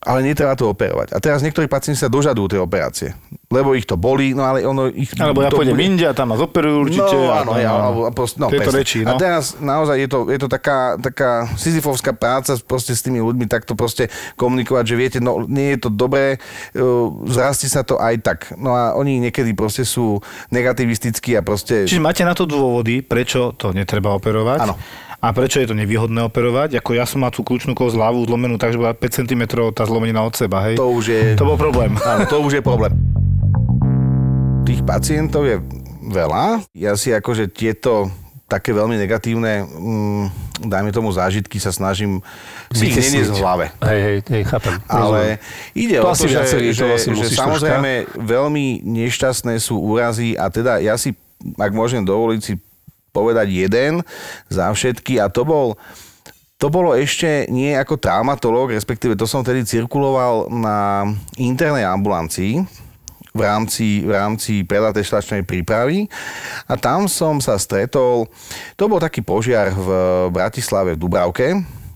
ale netreba to operovať. A teraz niektorí pacienti sa dožadujú tej operácie, lebo ich to bolí, no ale ono ich... Alebo ja pôjdem bude- inde a tam ma zoperujú určite. No a- áno, ja, alebo, proste, no, Tieto reči, A no. teraz naozaj je to, je to taká, taká sizifovská práca proste s tými ľuďmi takto proste komunikovať, že viete, no nie je to dobré, uh, zrastie sa to aj tak. No a oni niekedy proste sú negativistickí a proste... Čiže máte na to dôvody, prečo to netreba operovať? Áno. A prečo je to nevýhodné operovať? Ako ja som mal tú kľúčnú kosť ľavú zlomenú, takže bola 5 cm tá zlomenina od seba, hej? To už je... To bol problém. Áno, to už je problém. Tých pacientov je veľa. Ja si akože tieto také veľmi negatívne, mm, dajme tomu zážitky, sa snažím si ich v hlave. Hej, hej, hej, chápem. Ale ide To o to, že, viacerí, to že, asi že musíš samozrejme veľmi nešťastné sú úrazy a teda ja si, ak môžem dovoliť si povedať jeden za všetky. A to bol to bolo ešte nie ako traumatológ, respektíve to som tedy cirkuloval na internej ambulancii v rámci, v rámci predateštačnej prípravy. A tam som sa stretol, to bol taký požiar v Bratislave v Dubravke.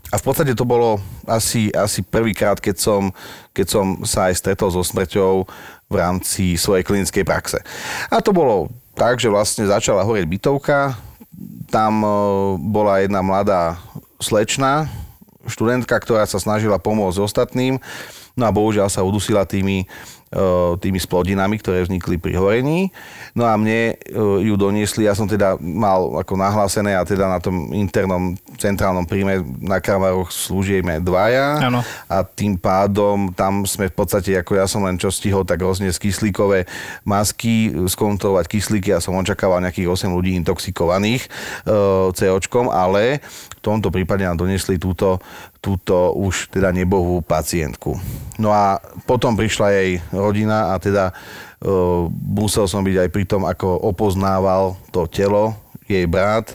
A v podstate to bolo asi, asi prvýkrát, keď som, keď som sa aj stretol so smrťou v rámci svojej klinickej praxe. A to bolo tak, že vlastne začala horieť bytovka, tam e, bola jedna mladá slečna, študentka, ktorá sa snažila pomôcť ostatným, no a bohužiaľ sa udusila tými, tými splodinami, ktoré vznikli pri horení. No a mne e, ju doniesli, ja som teda mal ako nahlásené a teda na tom internom centrálnom príjme na Kravaroch slúžieme dvaja Áno. a tým pádom tam sme v podstate, ako ja som len čo stihol, tak rozniesť kyslíkové masky, skontrolovať kyslíky a som očakával nejakých 8 ľudí intoxikovaných e, COčkom, ale v tomto prípade nám donesli túto, túto už teda nebohú pacientku. No a potom prišla jej rodina a teda e, musel som byť aj pri tom, ako opoznával to telo, jej brat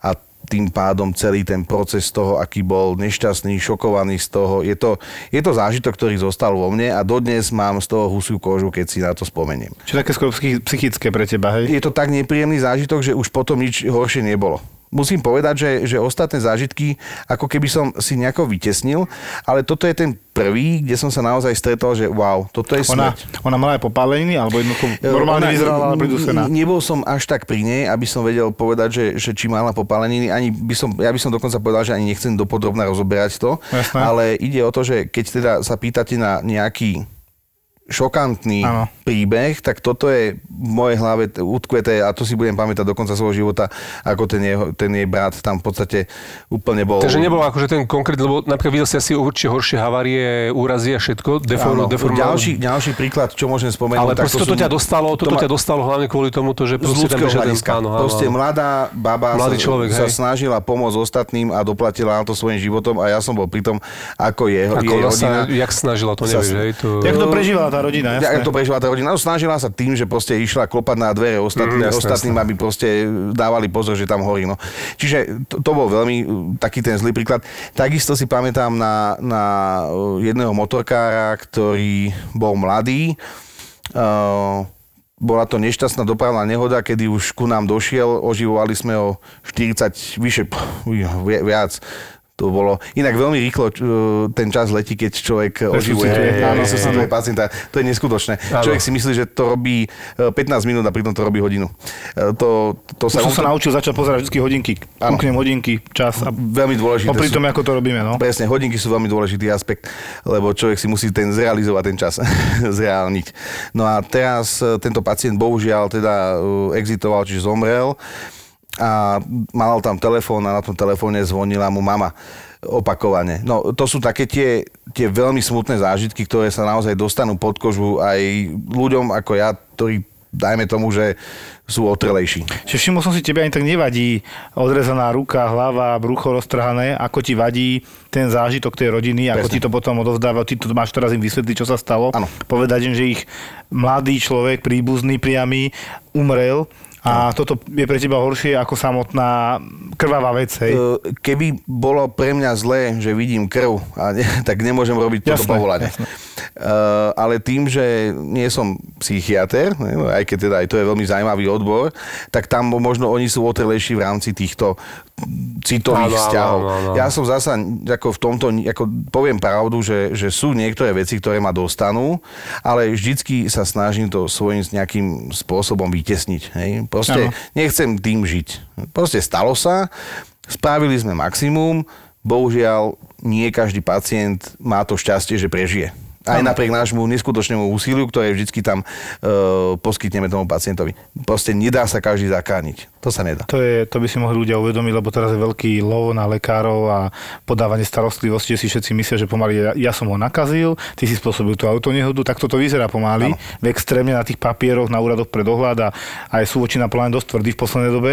a tým pádom celý ten proces toho, aký bol nešťastný, šokovaný z toho. Je to, je to zážitok, ktorý zostal vo mne a dodnes mám z toho husiu kožu, keď si na to spomeniem. Čo také skoro psychi- psychické pre teba, hej? Je to tak nepríjemný zážitok, že už potom nič horšie nebolo musím povedať, že, že ostatné zážitky, ako keby som si nejako vytesnil, ale toto je ten prvý, kde som sa naozaj stretol, že wow, toto je Ona, smrť. ona mala aj popáleniny, alebo jednoducho normálne Ona- vyzerala, ale pridusená. Nebol som až tak pri nej, aby som vedel povedať, že, že či mala popáleniny. Ani by som, ja by som dokonca povedal, že ani nechcem dopodrobne rozoberať to. Jasné. Ale ide o to, že keď teda sa pýtate na nejaký šokantný Áno. príbeh, tak toto je v mojej hlave utkveté a to si budem pamätať do konca svojho života, ako ten, jeho, ten jej brat tam v podstate úplne bol... Takže nebolo akože ten konkrétny, lebo napríklad videl si asi určite horšie havárie, úrazy a všetko, deform, Áno, deform, ďalší, ďalší príklad, čo môžem spomenúť. ale tak proste toto sú- ťa dostalo, toto to ma- ťa dostalo hlavne kvôli tomu, že z proste tam bežia ten áno, áno, Proste áno. mladá baba Mladý sa, človek, sa hej. snažila pomôcť ostatným a doplatila na to svojím životom a ja som bol pri tom, ako je, Ako jej rodina. sa, jak snažila, to sa- nevieš, hej? To... Jak to prežívala tá rodina, jasné. to prežila tá rodina? No, snažila sa tým, že proste išla klopať na dvere ostatným, Mm, jasné, ostatným aby proste dávali pozor, že tam horí. No. Čiže to, to bol veľmi uh, taký ten zlý príklad. Takisto si pamätám na, na uh, jedného motorkára, ktorý bol mladý. Uh, bola to nešťastná dopravná nehoda, kedy už ku nám došiel, oživovali sme ho 40, vyše, (laughs) vi- viac. To bolo, inak veľmi rýchlo uh, ten čas letí, keď človek oživuje, Resuscituje, áno, resuscituje pacienta. To je neskutočné. Áno. Človek si myslí, že to robí uh, 15 minút a pritom to robí hodinu. To, to Už som sa naučil začať pozerať vždy hodinky. Kúknem hodinky, čas a veľmi dôležité. popri sú- tom, ako to robíme, no. Presne, hodinky sú veľmi dôležitý aspekt, lebo človek si musí ten zrealizovať ten čas, (laughs) zreálniť. No a teraz e, tento pacient bohužiaľ teda e, exitoval, čiže zomrel a mal tam telefón a na tom telefóne zvonila mu mama opakovane. No to sú také tie, tie veľmi smutné zážitky, ktoré sa naozaj dostanú pod kožu aj ľuďom ako ja, ktorí dajme tomu, že sú otrelejší. Čiže všimol som si, tebe ani tak nevadí odrezaná ruka, hlava, brucho roztrhané, ako ti vadí ten zážitok tej rodiny, ako Presne. ti to potom odovzdáva, ty to máš teraz im vysvetliť, čo sa stalo. Áno. Povedať im, že ich mladý človek, príbuzný, priamy, umrel a toto je pre teba horšie ako samotná krvavá vec, hej. E, Keby bolo pre mňa zlé, že vidím krv, a ne, (laughs) tak nemôžem robiť toto Jasné, povolanie. jasné. Uh, ale tým, že nie som psychiatr, no, aj keď teda aj to je veľmi zaujímavý odbor, tak tam možno oni sú otrelejší v rámci týchto citových áno, vzťahov. áno, áno. Ja som zasa, ako v tomto, ako poviem pravdu, že, že sú niektoré veci, ktoré ma dostanú, ale vždycky sa snažím to svojím nejakým spôsobom vytesniť. Hej? Proste Áno. nechcem tým žiť. Proste stalo sa, spravili sme maximum, bohužiaľ nie každý pacient má to šťastie, že prežije. Aj napriek nášmu neskutočnému úsiliu, ktoré vždycky tam e, poskytneme tomu pacientovi. Proste nedá sa každý zakrániť. To sa nedá. To, je, to by si mohli ľudia uvedomiť, lebo teraz je veľký lov na lekárov a podávanie starostlivosti, že si všetci myslia, že pomaly ja, ja som ho nakazil, ty si spôsobil tú autonehodu, tak toto vyzerá pomaly v extrémne na tých papieroch, na úradoch pre dohľad a aj sú voči na dosť tvrdí v poslednej dobe.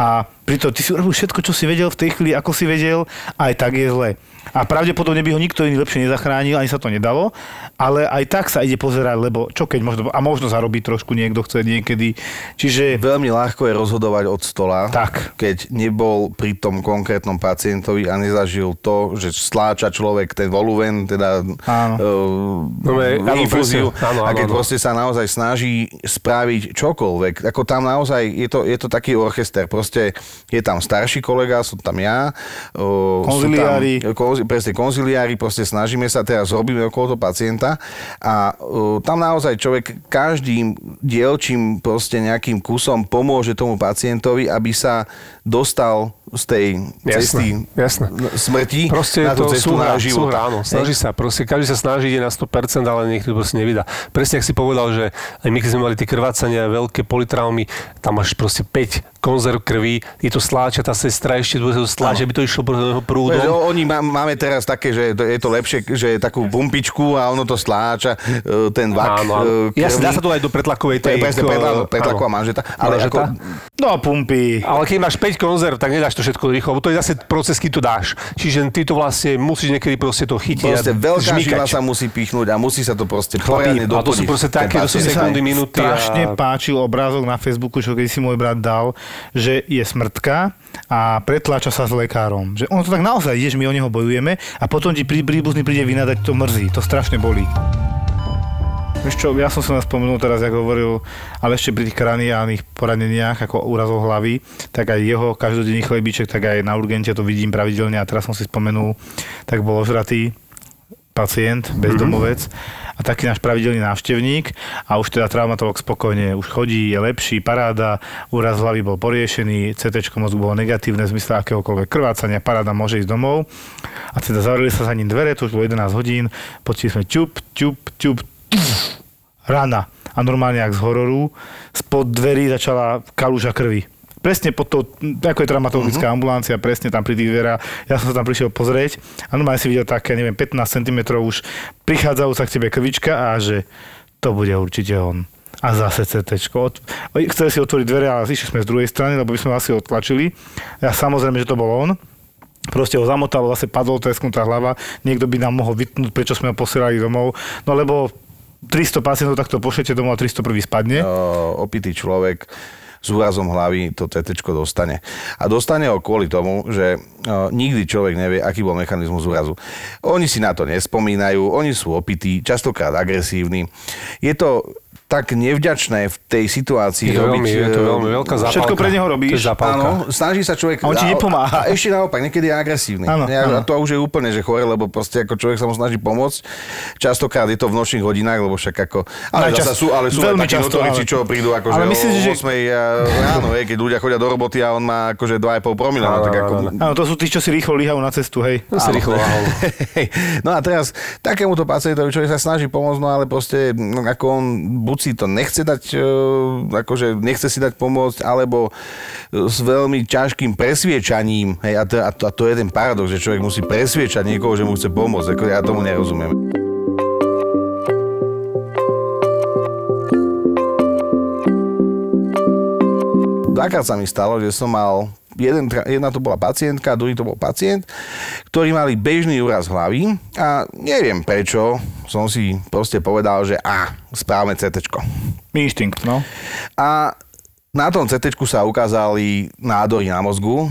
A pritom ty si urobil všetko, čo si vedel v tej chvíli, ako si vedel, aj tak je zle. A pravdepodobne by ho nikto iný lepšie nezachránil, ani sa to nedalo, ale aj tak sa ide pozerať, lebo čo keď možno, a možno zarobiť trošku niekto chce niekedy. Čiže Veľmi ľahko je rozhodovať od stola, Tak. keď nebol pri tom konkrétnom pacientovi a nezažil to, že stláča človek ten voluven, teda Áno. uh, No, áno, infúziu presne. Áno, a áno, keď áno. proste sa naozaj snaží spraviť čokoľvek, ako tam naozaj je to, je to taký orchester, proste je tam starší kolega, som tam ja, Konziliári. sú tam, konzi, presne konziliári, proste snažíme sa teraz, robíme okolo toho pacienta a uh, tam naozaj človek každým dielčím proste nejakým kusom pomôže tomu pacientovi, aby sa dostal z tej cesty jasné. smrti Proste na tú to cestu súhra, na život. súhra, áno. Snaží sa, proste každý sa snaží, ide na 100%, ale niekto to proste nevydá. Presne, ak si povedal, že aj my, keď sme mali tie krvácania, veľké politraumy, tam máš proste 5 konzerv krvi, je to sláča, tá sestra ešte bude to sláča, aby to išlo Veď, prúdom. o- Oni má, máme teraz také, že je to lepšie, že je takú pumpičku a ono to stláča, e, ten vak Áno, áno. e, Jasne, dá sa to aj do pretlakovej tej... presne predla- pretlaková manžeta. Ale Manžeta? ako, No pumpy. Ale keď máš 5 konzerv, tak nedáš to to všetko rýchlo, lebo to je zase proces, keď to dáš. Čiže ty to vlastne musíš niekedy proste to chytiť Proste a veľká žila sa musí pichnúť a musí sa to proste poriadne a to sú doplniť. proste také, to sú sekundy, minúty. strašne a... páčil obrázok na Facebooku, čo keď si môj brat dal, že je smrtka a pretláča sa s lekárom. Že ono to tak naozaj je, že my o neho bojujeme a potom ti prí- príbuzný príde vynadať, to mrzí, to strašne bolí. Vieš čo, ja som sa nás spomenul teraz, ako hovoril, ale ešte pri tých kraniálnych poraneniach, ako úrazov hlavy, tak aj jeho každodenný chlebíček, tak aj na urgente to vidím pravidelne a teraz som si spomenul, tak bol ožratý pacient, bezdomovec a taký náš pravidelný návštevník a už teda traumatolog spokojne už chodí, je lepší, paráda, úraz hlavy bol poriešený, CT mozgu bolo negatívne v zmysle akéhokoľvek krvácania, paráda môže ísť domov. A teda zavreli sa za ním dvere, to už bolo 11 hodín, počuli sme ťup, ťup, ťup, rana. A normálne jak z hororu, spod dverí začala kaluža krvi. Presne pod tou, ako je traumatologická uh-huh. ambulancia, presne tam pri tých dverách. Ja som sa tam prišiel pozrieť a normálne si videl také, neviem, 15 cm už prichádzajú sa k tebe krvička a že to bude určite on. A zase CT. Chceli si otvoriť dvere, ale išli sme z druhej strany, lebo by sme asi odtlačili. Ja samozrejme, že to bol on. Proste ho zamotalo, zase padol tresknutá hlava. Niekto by nám mohol vytnúť, prečo sme ho posielali domov. No lebo 300 pacientov takto pošlete domov a 300 prvý spadne. O, opitý človek s úrazom hlavy to CT dostane. A dostane ho kvôli tomu, že nikdy človek nevie, aký bol mechanizmus úrazu. Oni si na to nespomínajú, oni sú opití, častokrát agresívni. Je to tak nevďačné v tej situácii Je to veľmi, je to e, veľmi veľká zápalka. Všetko pre neho robíš. Je. Áno, snaží sa človek... A on ti nepomáha. A, a ešte naopak, niekedy je agresívny. Áno, Ja- áno. A to už je úplne, že chore, lebo proste ako človek sa mu snaží pomôcť. Častokrát je to v nočných hodinách, lebo však ako... Ale, Najčas- zasa sú, ale sú aj veľmi takí notorici, ale- čo prídu akože Ale o myslím si, že- 8 ráno, hej, keď ľudia chodia do roboty a on má akože 2,5 promila. No, Áno, tak ako, áno, to sú tí, čo si rýchlo líhajú na cestu, hej. To si rýchlo. (laughs) No a teraz takémuto pacientovi človek sa snaží pomôcť, no ale proste ako on buď si to nechce dať, e, akože nechce si dať pomôcť, alebo e, s veľmi ťažkým presviečaním, hej, a to, a, to, a to je ten paradox, že človek musí presviečať niekoho, že mu chce pomôcť, ako ja tomu nerozumiem. Dvakrát sa mi stalo, že som mal, jeden, jedna to bola pacientka, druhý to bol pacient, ktorí mali bežný úraz hlavy a neviem prečo som si proste povedal, že a, správame CT. Inštinkt, no. A na tom CT sa ukázali nádory na mozgu.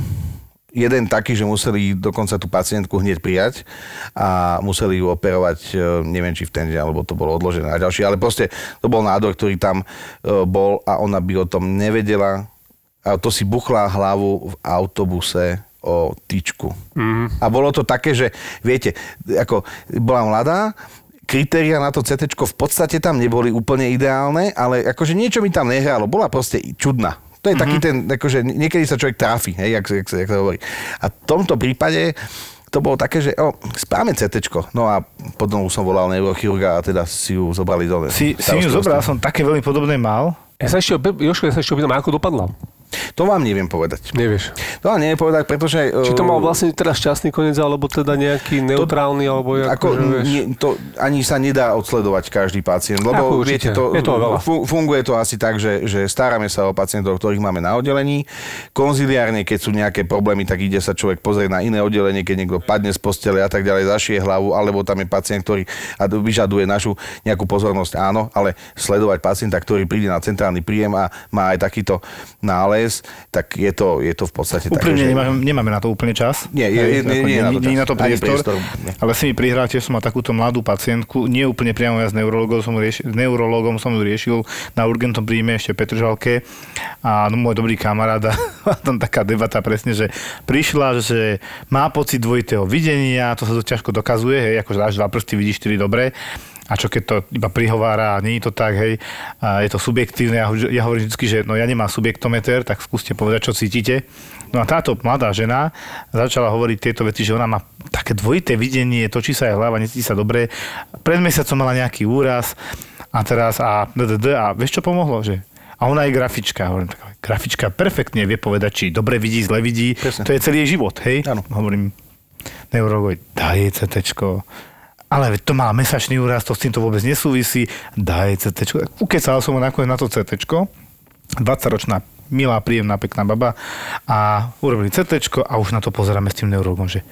Jeden taký, že museli dokonca tú pacientku hneď prijať a museli ju operovať, e, neviem či v ten deň, alebo to bolo odložené na ďalší, ale proste to bol nádor, ktorý tam e, bol a ona by o tom nevedela. A to si buchla hlavu v autobuse o tyčku. Mm. A bolo to také, že viete, ako bola mladá, kritéria na to CT v podstate tam neboli úplne ideálne, ale akože niečo mi tam nehralo. Bola proste čudná. To je mm-hmm. taký ten, akože niekedy sa človek tráfi, hej, jak, jak, jak sa hovorí. A v tomto prípade to bolo také, že o, správame CT. No a potom som volal neurochirurga a teda si ju zobrali do Si, si ju zobral, som také veľmi podobné mal. Ja sa ešte, Jožko, ja sa ešte opýtam, ako dopadla? To vám neviem povedať. Nevieš. To vám neviem povedať, pretože... Či to uh, mal vlastne teraz šťastný koniec, alebo teda nejaký neutrálny, alebo ako, Ako, že, vieš. nie, to ani sa nedá odsledovať každý pacient, lebo Ako viete, to, Je toho veľa. fu- funguje to asi tak, že, že staráme sa o pacientov, ktorých máme na oddelení. Konziliárne, keď sú nejaké problémy, tak ide sa človek pozrieť na iné oddelenie, keď niekto padne z postele a tak ďalej, zašie hlavu, alebo tam je pacient, ktorý vyžaduje našu nejakú pozornosť, áno, ale sledovať pacienta, ktorý príde na centrálny príjem a má aj takýto nález, tak je to, je to v podstate Úprimne také, že... nemáme, nemáme na to úplne čas. Nie, je- je- nie- nie je na to nie čas. na to priestor. priestor, nie. Ale si mi prihral, tiež som mal takúto mladú pacientku, nie úplne priamo ja s neurologom som, riešil, neurologom som ju riešil na urgentnom príjme ešte v Petržalke a no, môj dobrý kamarát (laughs) a tam taká debata presne, že prišla, že má pocit dvojitého videnia, to sa to ťažko dokazuje, hej, akože až dva prsty vidíš štyri dobre, a čo keď to iba prihovára a nie je to tak, hej, a je to subjektívne. Ja, ja hovorím vždy, že no ja nemám subjektometer, tak skúste povedať, čo cítite. No a táto mladá žena začala hovoriť tieto veci, že ona má také dvojité videnie, točí sa jej hlava, necíti sa dobre. Pred mesiacom mala nejaký úraz a teraz a, a vieš čo pomohlo? Že a ona je grafička. Hovorím, tak, grafička perfektne vie povedať, či dobre vidí, zle vidí. Presne. To je celý jej život, hej? Áno. Hovorím, neurolog, daj jej CTčko. Ale to má mesačný úraz, to s týmto vôbec nesúvisí. Daj CT. Ukecal som ho nakoniec na to CT. 20-ročná milá, príjemná, pekná baba a urobili CT a už na to pozeráme s tým neurologom, že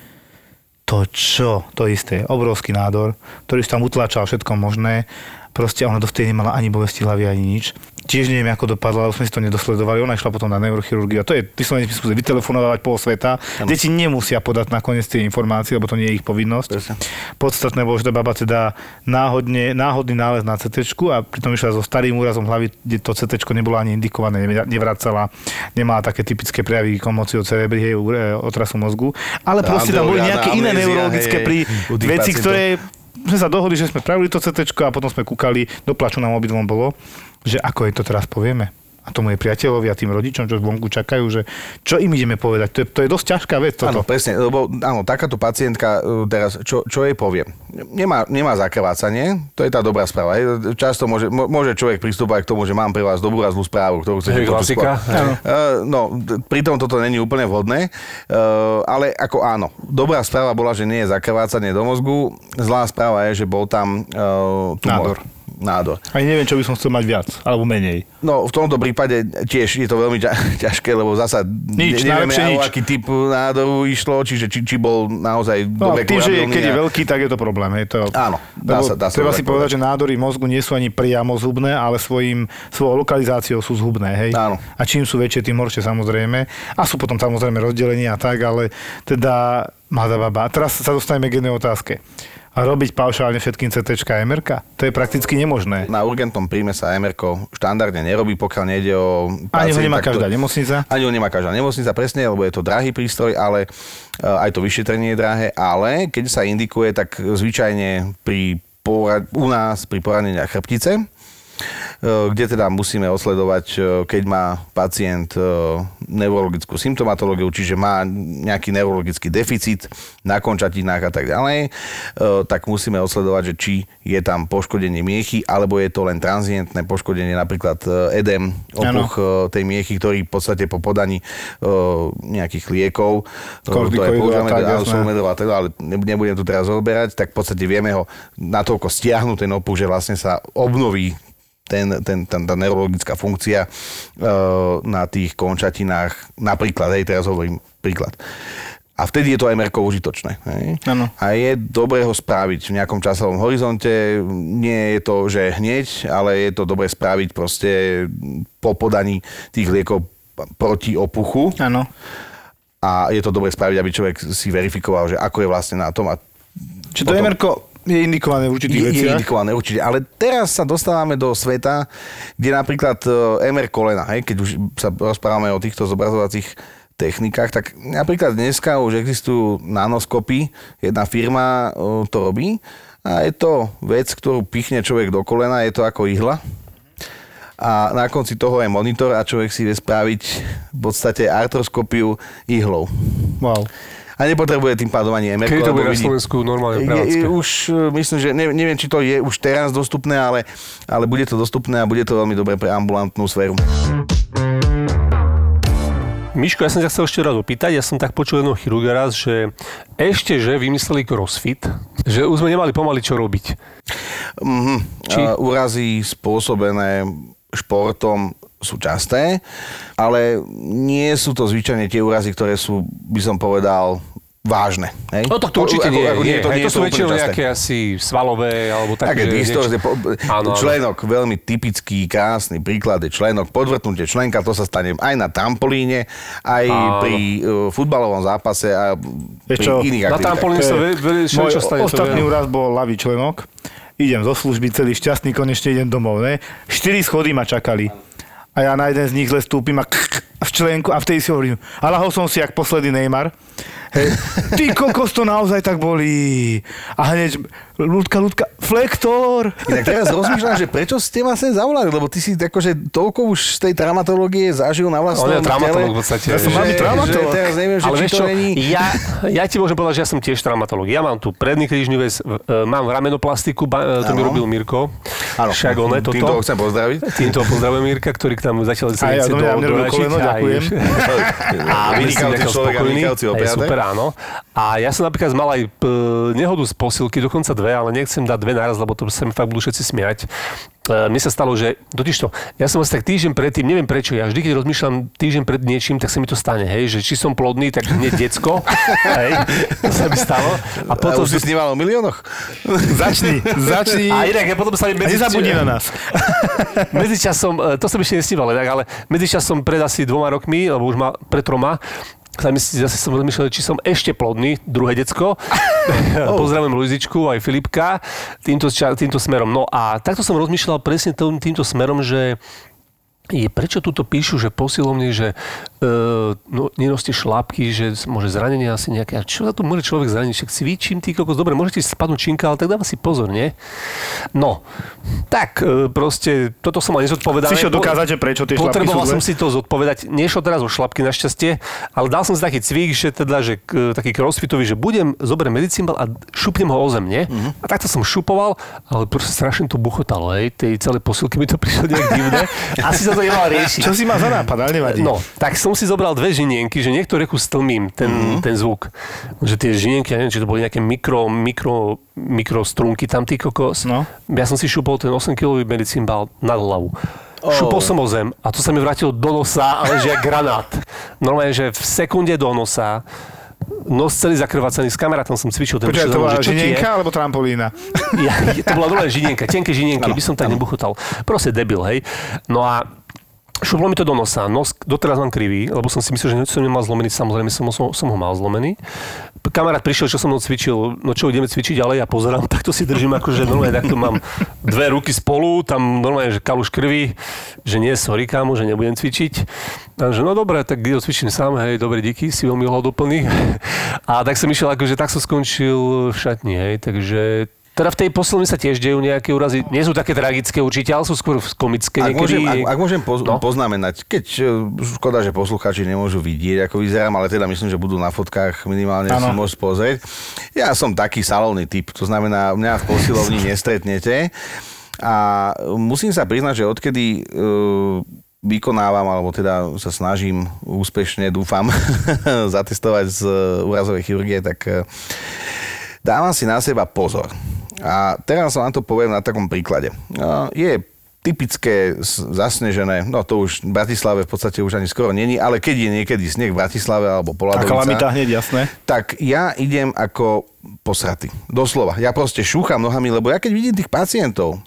to čo? To isté. Obrovský nádor, ktorý tam utlačal všetko možné. Proste ona dovtedy nemala ani bolesti hlavy, ani nič. Tiež neviem, ako dopadla, lebo sme si to nedosledovali. Ona išla potom na neurochirurgiu. A to je vyslovene spôsob vytelefonovať pol sveta. Deti nemusia podať nakoniec tie informácie, lebo to nie je ich povinnosť. Presne. Podstatné bolo, že tá baba teda náhodne, náhodný nález na CT a pritom išla so starým úrazom hlavy, kde to CT nebolo ani indikované, ne- nevracala, nemala také typické prejavy komóciu cerebry, hej, otrasu mozgu. Ale proste tam boli nejaké iné neurologické pri veci, ktoré sme sa dohodli, že sme pravili to CT a potom sme kúkali, do plaču nám obidvom bolo, že ako je to teraz povieme. A tomu je priateľovi a tým rodičom, čo vonku čakajú, že čo im ideme povedať. To je, to je dosť ťažká vec Áno, toto. presne, lebo áno, takáto pacientka e, teraz, čo, čo jej poviem? Nemá, nemá zakrvácanie, to je tá dobrá správa. hej. Často môže, môže človek pristúpať k tomu, že mám pre vás dobrú a zlú správu, ktorú chcete klasika. E, No, pritom toto není úplne vhodné, e, ale ako áno, dobrá správa bola, že nie je zakrvácanie do mozgu, zlá správa je, že bol tam tumor. Nádor. Nádor. Ani neviem, čo by som chcel mať viac, alebo menej. No, v tomto prípade tiež je to veľmi ťa- (laughs) ťažké, lebo zasa Nič, ne- nevieme, nič. aký typ nádoru išlo, čiže či, či bol naozaj No, dobre tým, že je, keď je veľký, tak je to problém. Hej, to, Áno, dá sa- dá sa treba si povedať, že nádory v mozgu nie sú ani priamo zhubné, ale svojim, svojou lokalizáciou sú zhubné. Hej? Áno. A čím sú väčšie, tým horšie samozrejme. A sú potom samozrejme rozdelenia a tak, ale teda mladá baba. A teraz sa dostaneme k jednej otázke. A robiť paušálne všetkým CT a MRK? To je prakticky nemožné. Na urgentnom príjme sa MR štandardne nerobí, pokiaľ nejde o Ani ho nemá každá nemocnica. Ani ho nemá každá nemocnica, presne, lebo je to drahý prístroj, ale e, aj to vyšetrenie je drahé, ale keď sa indikuje, tak zvyčajne pri u nás pri poraneniach chrbtice, kde teda musíme osledovať, e, keď má pacient e, neurologickú symptomatológiu, čiže má nejaký neurologický deficit na končatinách a tak ďalej, e, tak musíme osledovať, že či je tam poškodenie miechy, alebo je to len transientné poškodenie, napríklad e, edem, opuch e, tej miechy, ktorý v podstate po podaní e, nejakých liekov, e, to je Kortikoidov a používame, tak, teda, ale ne- nebudem tu teraz rozoberať, tak v podstate vieme ho natoľko stiahnuť ten opuch, že vlastne sa obnoví ten, ten, ten, tá neurologická funkcia e, na tých končatinách, napríklad, hej, teraz hovorím príklad. A vtedy je to MR užitočné. Hej? Áno. A je dobré ho spraviť v nejakom časovom horizonte. Nie je to, že hneď, ale je to dobré spraviť proste po podaní tých liekov proti opuchu. Áno. A je to dobré spraviť, aby človek si verifikoval, že ako je vlastne na tom. A Či to MRK je indikované v určitých je, je veciach? indikované určite, ale teraz sa dostávame do sveta, kde napríklad e, MR kolena, hej, keď už sa rozprávame o týchto zobrazovacích technikách, tak napríklad dneska už existujú nanoskopy, jedna firma e, to robí a je to vec, ktorú pichne človek do kolena, je to ako ihla a na konci toho je monitor a človek si vie spraviť v podstate artroskopiu ihlou. Wow. A nepotrebuje tým pádom ani MR. Kedy to bude na Slovensku normálne je, už e, myslím, že ne, neviem, či to je už teraz dostupné, ale, ale bude to dostupné a bude to veľmi dobré pre ambulantnú sféru. Miško, ja som ťa chcel ešte raz opýtať, ja som tak počul jedného chirurga raz, že ešte, že vymysleli crossfit, že už sme nemali pomaly čo robiť. Mhm. Či- A úrazy spôsobené športom sú časté, ale nie sú to zvyčajne tie úrazy, ktoré sú, by som povedal, vážne. Hej? No tak to určite nie, ako nie, to, Hej, nie to sú väčšinou nejaké asi svalové, alebo také, Také distorzie. Členok, veľmi typický, krásny príklad je členok. Podvrtnutie členka, to sa stane aj na trampolíne, aj Áno. pri uh, futbalovom zápase a Vieš pri čo? iných Na aktivitách. trampolíne sa To je ve- ve- Môj čo stane. to ostatný úraz bol ľavý členok. Idem zo služby celý šťastný, konečne idem domov. Ne? Štyri schody ma čakali. A ja na jeden z nich le stúpim a, a v členku a vtedy si hovorím, a lahol som si jak posledný Neymar. Hej. Ty kokos, to naozaj tak bolí. A hneď, ľudka, ľudka, flektor. Inak teraz rozmýšľam, že prečo ste ma sem zavolali, lebo ty si akože toľko už z tej traumatológie zažil na On vlastnom je traumatolog v podstate. Ja som traumatolog. že teraz neviem, že Ale či to čo, není... ja, ja ti môžem povedať, že ja som tiež traumatolog. Ja mám tu predný krížny väz, e, mám ramenoplastiku, e, to mi robil Mirko. Áno, Však on je toto. týmto ho chcem pozdraviť. Týmto pozdravujem Mirka, ktorý k nám zatiaľ sa nechce do mňa- mne robil doračiť. koleno, Aj, ďakujem. už. A a ráno. A ja som napríklad mal aj p- nehodu z posilky, dokonca dve, ale nechcem dať dve naraz, lebo to sa mi fakt budú všetci smiať. E, Mne sa stalo, že totiž to, ja som asi tak týždeň predtým, neviem prečo, ja vždy, keď rozmýšľam týždeň pred niečím, tak sa mi to stane, hej, že či som plodný, tak hneď decko, (laughs) hej, to sa mi stalo. A A potom, už si sníval o miliónoch? Začni, začni. a inak, ja potom sa mi A medzi... nezabudni na nás. (laughs) Medzičasom, e, to som ešte nesníval inak, ale medzičasom pred asi dvoma rokmi, lebo už má pred troma, sa mi, zase som rozmýšľal, či som ešte plodný, druhé decko. (laughs) (laughs) Pozdravujem Luizičku, aj Filipka, týmto, týmto smerom. No a takto som rozmýšľal presne tým, týmto smerom, že je, prečo tuto píšu, že posilovne, že uh, no, nenoste šlápky, že môže zranenie asi nejaké. A čo sa tu môže človek zraniť? Však cvičím, ty kokos, dobre, môžete spadnúť činka, ale tak dáva si pozor, nie? No, tak uh, proste, toto som mal nezodpovedal. Šiel dokázať, že prečo tie Potreboval som si to zodpovedať. Nešlo teraz o šlapky našťastie, ale dal som si taký cvik, že teda, že k, taký crossfitový, že budem, zoberiem medicínbal a šupnem ho o zem, nie? Mhm. A takto som šupoval, ale proste strašne to buchotalo, hej. Tej celé posilky mi to (laughs) prišlo nejak divné. Asi sa to nemal riešiť. Čo si má za nápad, ale nevadí. No, tak som si zobral dve žinienky, že niektoré ku stlmím ten, Mhm. mm-hmm. ten zvuk. Že tie žinienky, ja neviem, či to boli nejaké mikro, mikro, mikro strunky tam, ty kokos. No. Ja som si šupol ten 8-kilový medicínbal na hlavu. Oh. Šupol som o zem a to sa mi vrátilo do nosa, ale že jak granát. Normálne, že v sekunde do nosa nos celý zakrvácaný, s kamarátom som cvičil. Ten Počkaj, to bola ti je? žinienka alebo trampolína? Ja, to bola normálne žinienka, tenké žinienky, by som tak nebuchotal. Proste debil, hej. No a šuplo mi to do nosa. Nos doteraz mám krivý, lebo som si myslel, že som nemal zlomený, samozrejme som, som, som ho mal zlomený. Kamarát prišiel, čo som mnou cvičil, no čo, ideme cvičiť ďalej, ja pozerám, (laughs) takto si držím, akože normálne takto mám dve ruky spolu, tam normálne, že kaluš krvi, že nie, sorry kámo, že nebudem cvičiť. A že no dobre, tak ido cvičím sám, hej, dobre, díky, si veľmi hľadoplný. (laughs) A tak som išiel, akože tak som skončil v šatni, hej, takže teda v tej poslednej sa tiež dejú nejaké úrazy. Nie sú také tragické určite, ale sú skôr komické Ak niekedy. môžem, ak, ak môžem poz, No. poznamenať, keď e, škoda, že poslucháči nemôžu vidieť, ako vyzerám, ale teda myslím, že budú na fotkách minimálne Áno. si môcť pozrieť. Ja som taký salónny typ, to znamená, mňa v posilovni (laughs) nestretnete. A musím sa priznať, že odkedy uh, vykonávam, alebo teda sa snažím úspešne, dúfam, (laughs) zatestovať z úrazovej chirurgie, tak uh, dávam si na seba pozor. A teraz vám to poviem na takom príklade. No, Je typické zasnežené, no to už v Bratislave v podstate už ani skoro není, ale keď je niekedy sneh v Bratislave alebo A Poladovica, kalamita hneď, jasné. tak ja idem ako posratý. Doslova. Ja proste šúcham nohami, lebo ja keď vidím tých pacientov,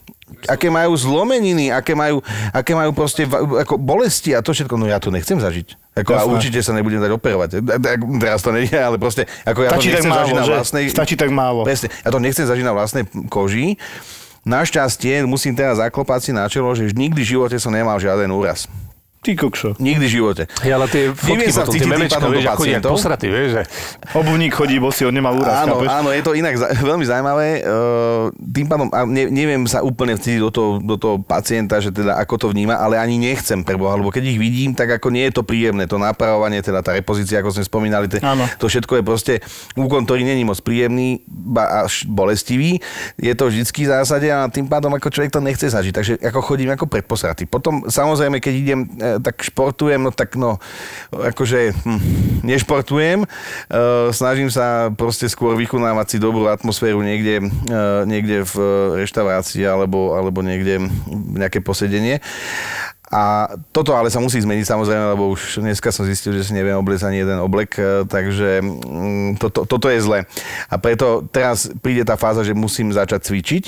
aké majú zlomeniny, aké majú, aké majú proste ako bolesti a to všetko, no ja to nechcem zažiť. Ako, a určite sa nebudem dať operovať. Teraz to nie je, ale proste, ako ja Stačí to nechcem málo, zažiť na vlastnej... Stačí tak málo. Presne, ja to nechcem zažiť na vlastnej koži. Našťastie musím teraz zaklopať si na čelo, že nikdy v živote som nemal žiaden úraz. Ty kokšo. Nikdy v živote. Hej, ale tie fotky sa potom, tie memečka, vieš, ako pacientov. posratý, vieš, že... Obuvník chodí, bo si on nemal úraz, Áno, chápeš? áno, je to inak za- (laughs) veľmi zaujímavé. Uh, tým pádom a ne, neviem sa úplne vcítiť do toho, do toho pacienta, že teda ako to vníma, ale ani nechcem preboha, lebo keď ich vidím, tak ako nie je to príjemné. To napravovanie, teda tá repozícia, ako sme spomínali, te, Áno. to všetko je proste úkon, ktorý není moc príjemný, ba až bolestivý. Je to vždycky v zásade a tým pádom ako človek to nechce zažiť. Takže ako chodím ako predposratý. Potom samozrejme, keď idem, e, tak športujem, no tak no, akože hm, nešportujem. E, snažím sa proste skôr vykonávať si dobrú atmosféru niekde, e, niekde v reštaurácii alebo, alebo niekde nejaké posedenie. A toto ale sa musí zmeniť samozrejme, lebo už dneska som zistil, že si neviem obliecť ani jeden oblek, e, takže mm, toto, toto je zle. A preto teraz príde tá fáza, že musím začať cvičiť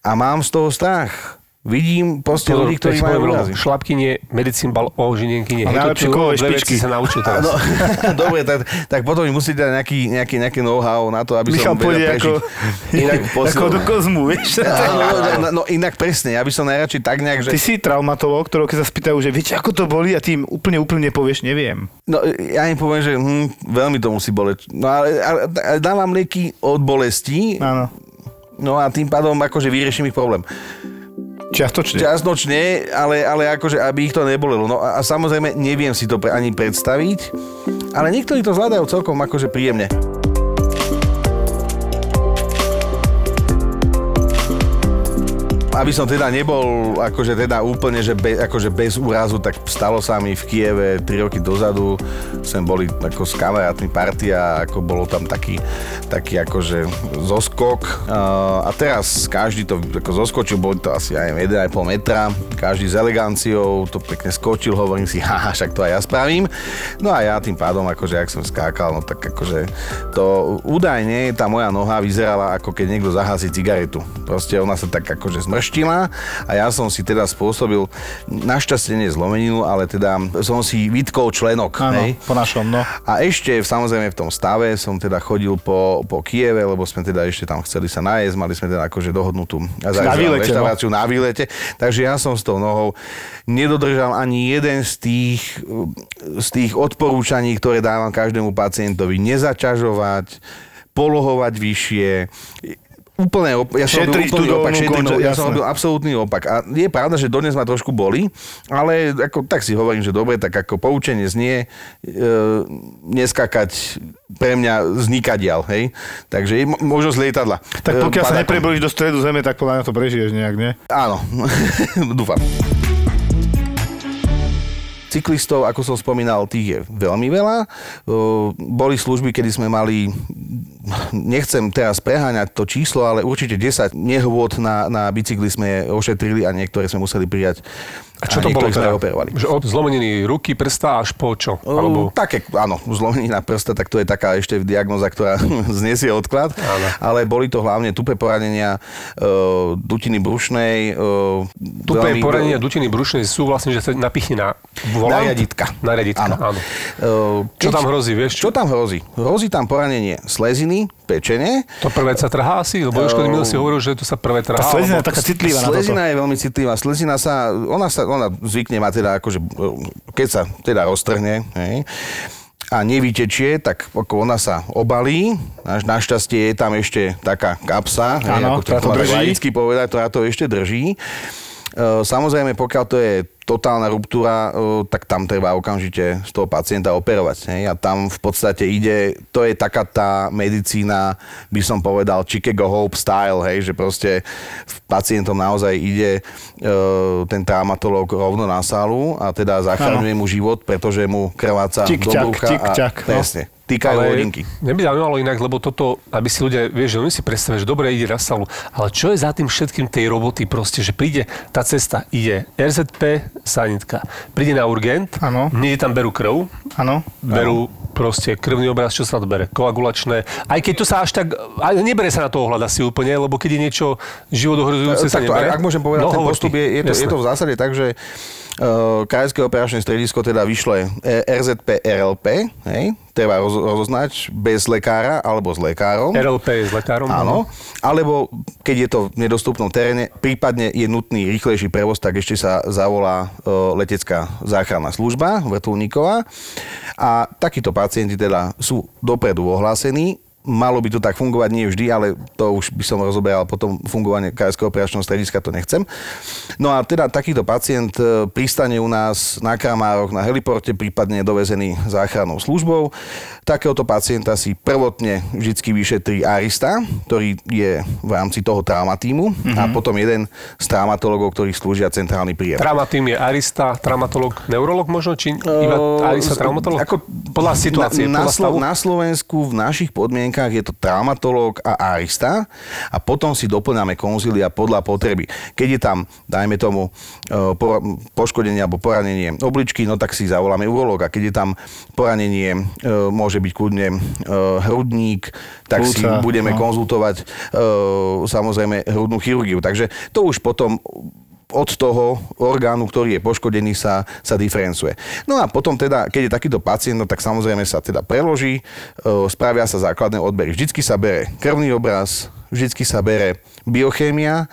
a mám z toho strach. Vidím proste Pozor, ľudí, ktorí majú úrazy. Šlapky nie, medicín bal o žinienky nie. A Hej, najlepšie kovové dve veci špičky. sa naučil teraz. No, (laughs) dobre, tak, tak potom mi musíte dať nejaký, nejaký, nejaké know-how na to, aby Michal som vedel ako, prežiť. Inak (laughs) ako do kozmu, vieš? Áno, (laughs) no, no, no, inak presne, ja by som najradšej tak nejak, že... Ty si traumatolog, ktorého keď sa spýtajú, že viete, ako to boli a ty im úplne, úplne povieš, neviem. No, ja im poviem, že hm, veľmi to musí boleť. No ale, ale, ale dávam lieky od bolesti, Áno. no a tým pádom akože vyrieším ich problém. Čiastočne. Časnočne, ale, ale akože, aby ich to nebolelo. No a, a samozrejme, neviem si to pre, ani predstaviť, ale niektorí to zvládajú celkom akože príjemne. Aby som teda nebol akože teda úplne, že be, akože bez úrazu, tak stalo sa mi v Kieve 3 roky dozadu, sme boli ako s kamarátmi partia, ako bolo tam taký, taký akože zoskok a teraz každý to ako zoskočil, boli to asi, ja neviem, 1,5 metra, každý s eleganciou to pekne skočil, hovorím si, (laughs) haha, však to aj ja spravím. No a ja tým pádom, akože ak som skákal, no tak akože to údajne tá moja noha vyzerala ako keď niekto zahasí cigaretu. Proste ona sa tak akože zmrštila a ja som si teda spôsobil, našťastie nie zlomeninu, ale teda som si vytkol členok. Áno, hej. po našom, no. A ešte samozrejme v tom stave som teda chodil po, po Kieve, lebo sme teda ešte tam chceli sa najesť, mali sme teda akože dohodnutú Na výlete, no. reštauráciu na výlete. Takže ja som s tou nohou nedodržal ani jeden z tých, z tých odporúčaní, ktoré dávam každému pacientovi. Nezaťažovať, polohovať vyššie, úplne op- ja som robil Šetriť úplný tú opak, šetriť, konča- ja som robil absolútny opak. A je pravda, že dodnes ma trošku boli, ale ako, tak si hovorím, že dobre, tak ako poučenie znie, e, neskakať pre mňa znikadiaľ, hej. Takže je mo- možnosť lietadla. Tak E, pokiaľ sa padakom. neprebolíš do stredu zeme, tak podľa mňa to prežiješ nejak, nie? Áno, (laughs) dúfam. Cyklistov, ako som spomínal, tých je veľmi veľa. O, Boli služby, kedy sme mali, nechcem teraz preháňať to číslo, ale určite 10 nehôd na, na bicykli sme ošetrili a niektoré sme museli prijať. A čo to bolo teda? operovali. Že od zlomeniny ruky, prsta až po čo? Alebo... Také, áno, zlomenina prsta, tak to je taká ešte diagnoza, ktorá (laughs) znesie odklad. Áno. Ale boli to hlavne tupé poranenia, uh, dutiny brušnej. Uh, Tupé poranenia dutiny brušnej sú vlastne, že sa napichne na volant? Nariaditka. Nariaditka, áno. áno. Uh, Čo tam hrozí, vieš? Čo tam hrozí? Hrozí tam poranenie sleziny, pečene. To prvé sa trhá asi? Lebo Jožko Emil si hovoril, že to sa prvé trhá. Tá slezina je taká citlivá na toto. Slezina je veľmi citlivá. Slezina sa, ona sa, ona zvykne mať teda akože, keď sa teda roztrhne, hej, a nevytečie, tak ako ona sa obalí. Naš, našťastie je tam ešte taká kapsa, hej, Áno, ako to máme drží. laicky povedať, ktorá to ešte drží. E, Samozrejme, pokiaľ to je totálna ruptúra, e, tak tam treba okamžite z toho pacienta operovať. Hej? A tam v podstate ide, to je taká tá medicína, by som povedal, Chicago Hope style, hej? že proste v pacientom naozaj ide e, ten traumatológ rovno na sálu a teda zachraňuje mu život, pretože mu krváca do brucha. a, tik-ťak, no. Presne. Týkajú hodinky. Mňa by zaujímalo inak, lebo toto, aby si ľudia, vieš, že oni si predstavia, že dobre ide na salu, ale čo je za tým všetkým tej roboty proste, že príde tá cesta, ide RZP, sanitka, príde na urgent, Áno. nie tam berú krv, Áno. berú proste krvný obraz, čo sa to bere, koagulačné, aj keď to sa až tak, aj nebere sa na to ohľad asi úplne, lebo keď je niečo životohrozujúce sa Takto, nebere. ak, môžem povedať, no, ten postup je, je, to, je to v zásade tak, že uh, Krajské operačné stredisko teda vyšle e- RZP RLP, hej, treba roz, rozoznať bez lekára alebo s lekárom. RLP je s lekárom. Áno, alebo keď je to v nedostupnom teréne, prípadne je nutný rýchlejší prevoz, tak ešte sa zavolá e, letecká záchranná služba vrtulníková a takíto pacienti teda sú dopredu ohlásení, Malo by to tak fungovať, nie vždy, ale to už by som rozoberal potom fungovanie Krajského operačného strediska, to nechcem. No a teda takýto pacient e, pristane u nás na Kramároch, na heliporte, prípadne je dovezený záchrannou službou. Takéhoto pacienta si prvotne vždy vyšetrí arista, ktorý je v rámci toho traumatímu a potom jeden z traumatologov, ktorí slúžia centrálny príjem. Traumatým je arista, traumatolog, neurolog možno, či iba arista, traumatolog? Ako, podľa situácie, na, na, podľa stavu? Na Slovensku v našich podmienkach je to traumatológ a arista a potom si doplňame konzília podľa potreby. Keď je tam, dajme tomu, e, poškodenie alebo poranenie obličky, no tak si zavoláme urológa. Keď je tam poranenie, e, môže byť kľudne e, hrudník, tak si Plúca, budeme no. konzultovať samozrejme hrudnú chirurgiu. Takže to už potom od toho orgánu, ktorý je poškodený, sa, sa diferencuje. No a potom teda, keď je takýto pacient, no tak samozrejme sa teda preloží, e, spravia sa základné odbery. Vždycky sa bere krvný obraz, vždycky sa bere biochémia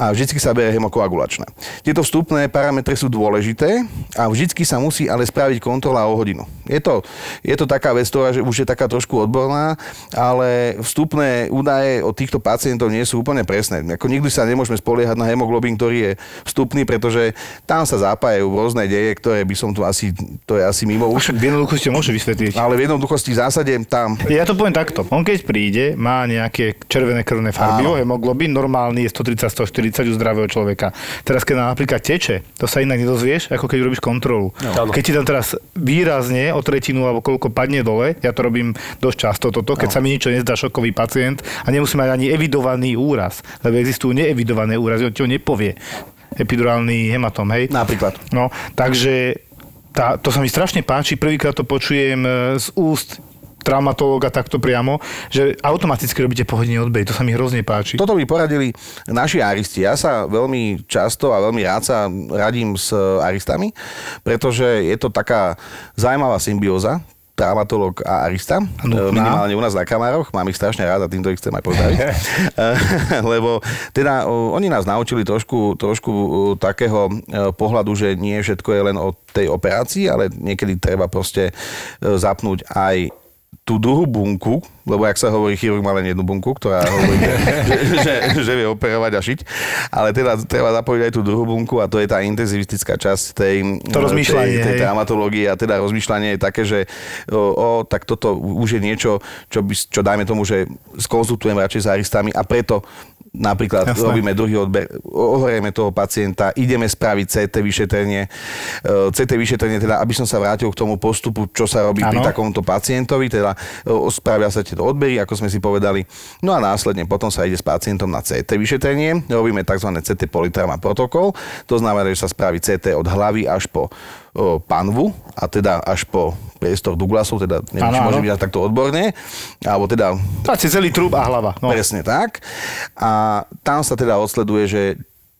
a vždycky sa bere hemokoagulačná. Tieto vstupné parametre sú dôležité a vždycky sa musí ale spraviť kontrola o hodinu. Je to, je to taká vec, ktorá že už je taká trošku odborná, ale vstupné údaje od týchto pacientov nie sú úplne presné. Ako nikdy sa nemôžeme spoliehať na hemoglobín, ktorý je vstupný, pretože tam sa zapájajú rôzne deje, ktoré by som tu asi, to je asi mimo už. V jednoduchosti môže vysvetliť. Ale v jednoduchosti v zásade tam Ja to poviem takto. On keď príde, má nejaké červené krvné farby, Áno. hemoglobín, normálny je 130, 140, 30 u zdravého človeka. Teraz, keď nám napríklad teče, to sa inak nedozvieš, ako keď robíš kontrolu. Áno. Keď ti tam teraz výrazne o tretinu alebo koľko padne dole, ja to robím dosť často toto, keď sa mi niečo nezdá šokový pacient a nemusí mať ani evidovaný úraz, lebo existujú neevidované úrazy, on ti ho nepovie. Epidurálny hematom, hej? Napríklad. No, takže tá, to sa mi strašne páči, prvýkrát to počujem e, z úst traumatológa takto priamo, že automaticky robíte pohodenie odbej. To sa mi hrozne páči. Toto by poradili naši aristi. Ja sa veľmi často a veľmi rád sa radím s aristami, pretože je to taká zaujímavá symbióza traumatolog a arista, Nutná. minimálne u nás na Kamároch, mám ich strašne rád a týmto ich chcem aj pozdraviť. (laughs) (laughs) Lebo teda oni nás naučili trošku, trošku takého pohľadu, že nie všetko je len o tej operácii, ale niekedy treba proste zapnúť aj tú druhú bunku, lebo ak sa hovorí, chirurg má len jednu bunku, ktorá hovorí, (laughs) že, že, že vie operovať a šiť, ale teda treba zapojiť aj tú druhú bunku a to je tá intenzivistická časť tej, To tej, tej traumatológie. A teda rozmýšľanie je také, že o, o, tak toto už je niečo, čo, by, čo dajme tomu, že skonzultujem radšej s aristami a preto napríklad Jasné. robíme druhý odber, ohorieme toho pacienta, ideme spraviť CT vyšetrenie, e, CT vyšetrenie, teda aby som sa vrátil k tomu postupu, čo sa robí pri Áno. takomto pacientovi, teda e, spravia sa tieto odbery, ako sme si povedali, no a následne potom sa ide s pacientom na CT vyšetrenie, robíme tzv. CT polytrauma protokol, to znamená, že sa spraví CT od hlavy až po panvu a teda až po priestor Douglasov, teda neviem, či môže byť takto odborne, alebo teda Máte celý trúb a hlava. No. Presne tak. A tam sa teda odsleduje, že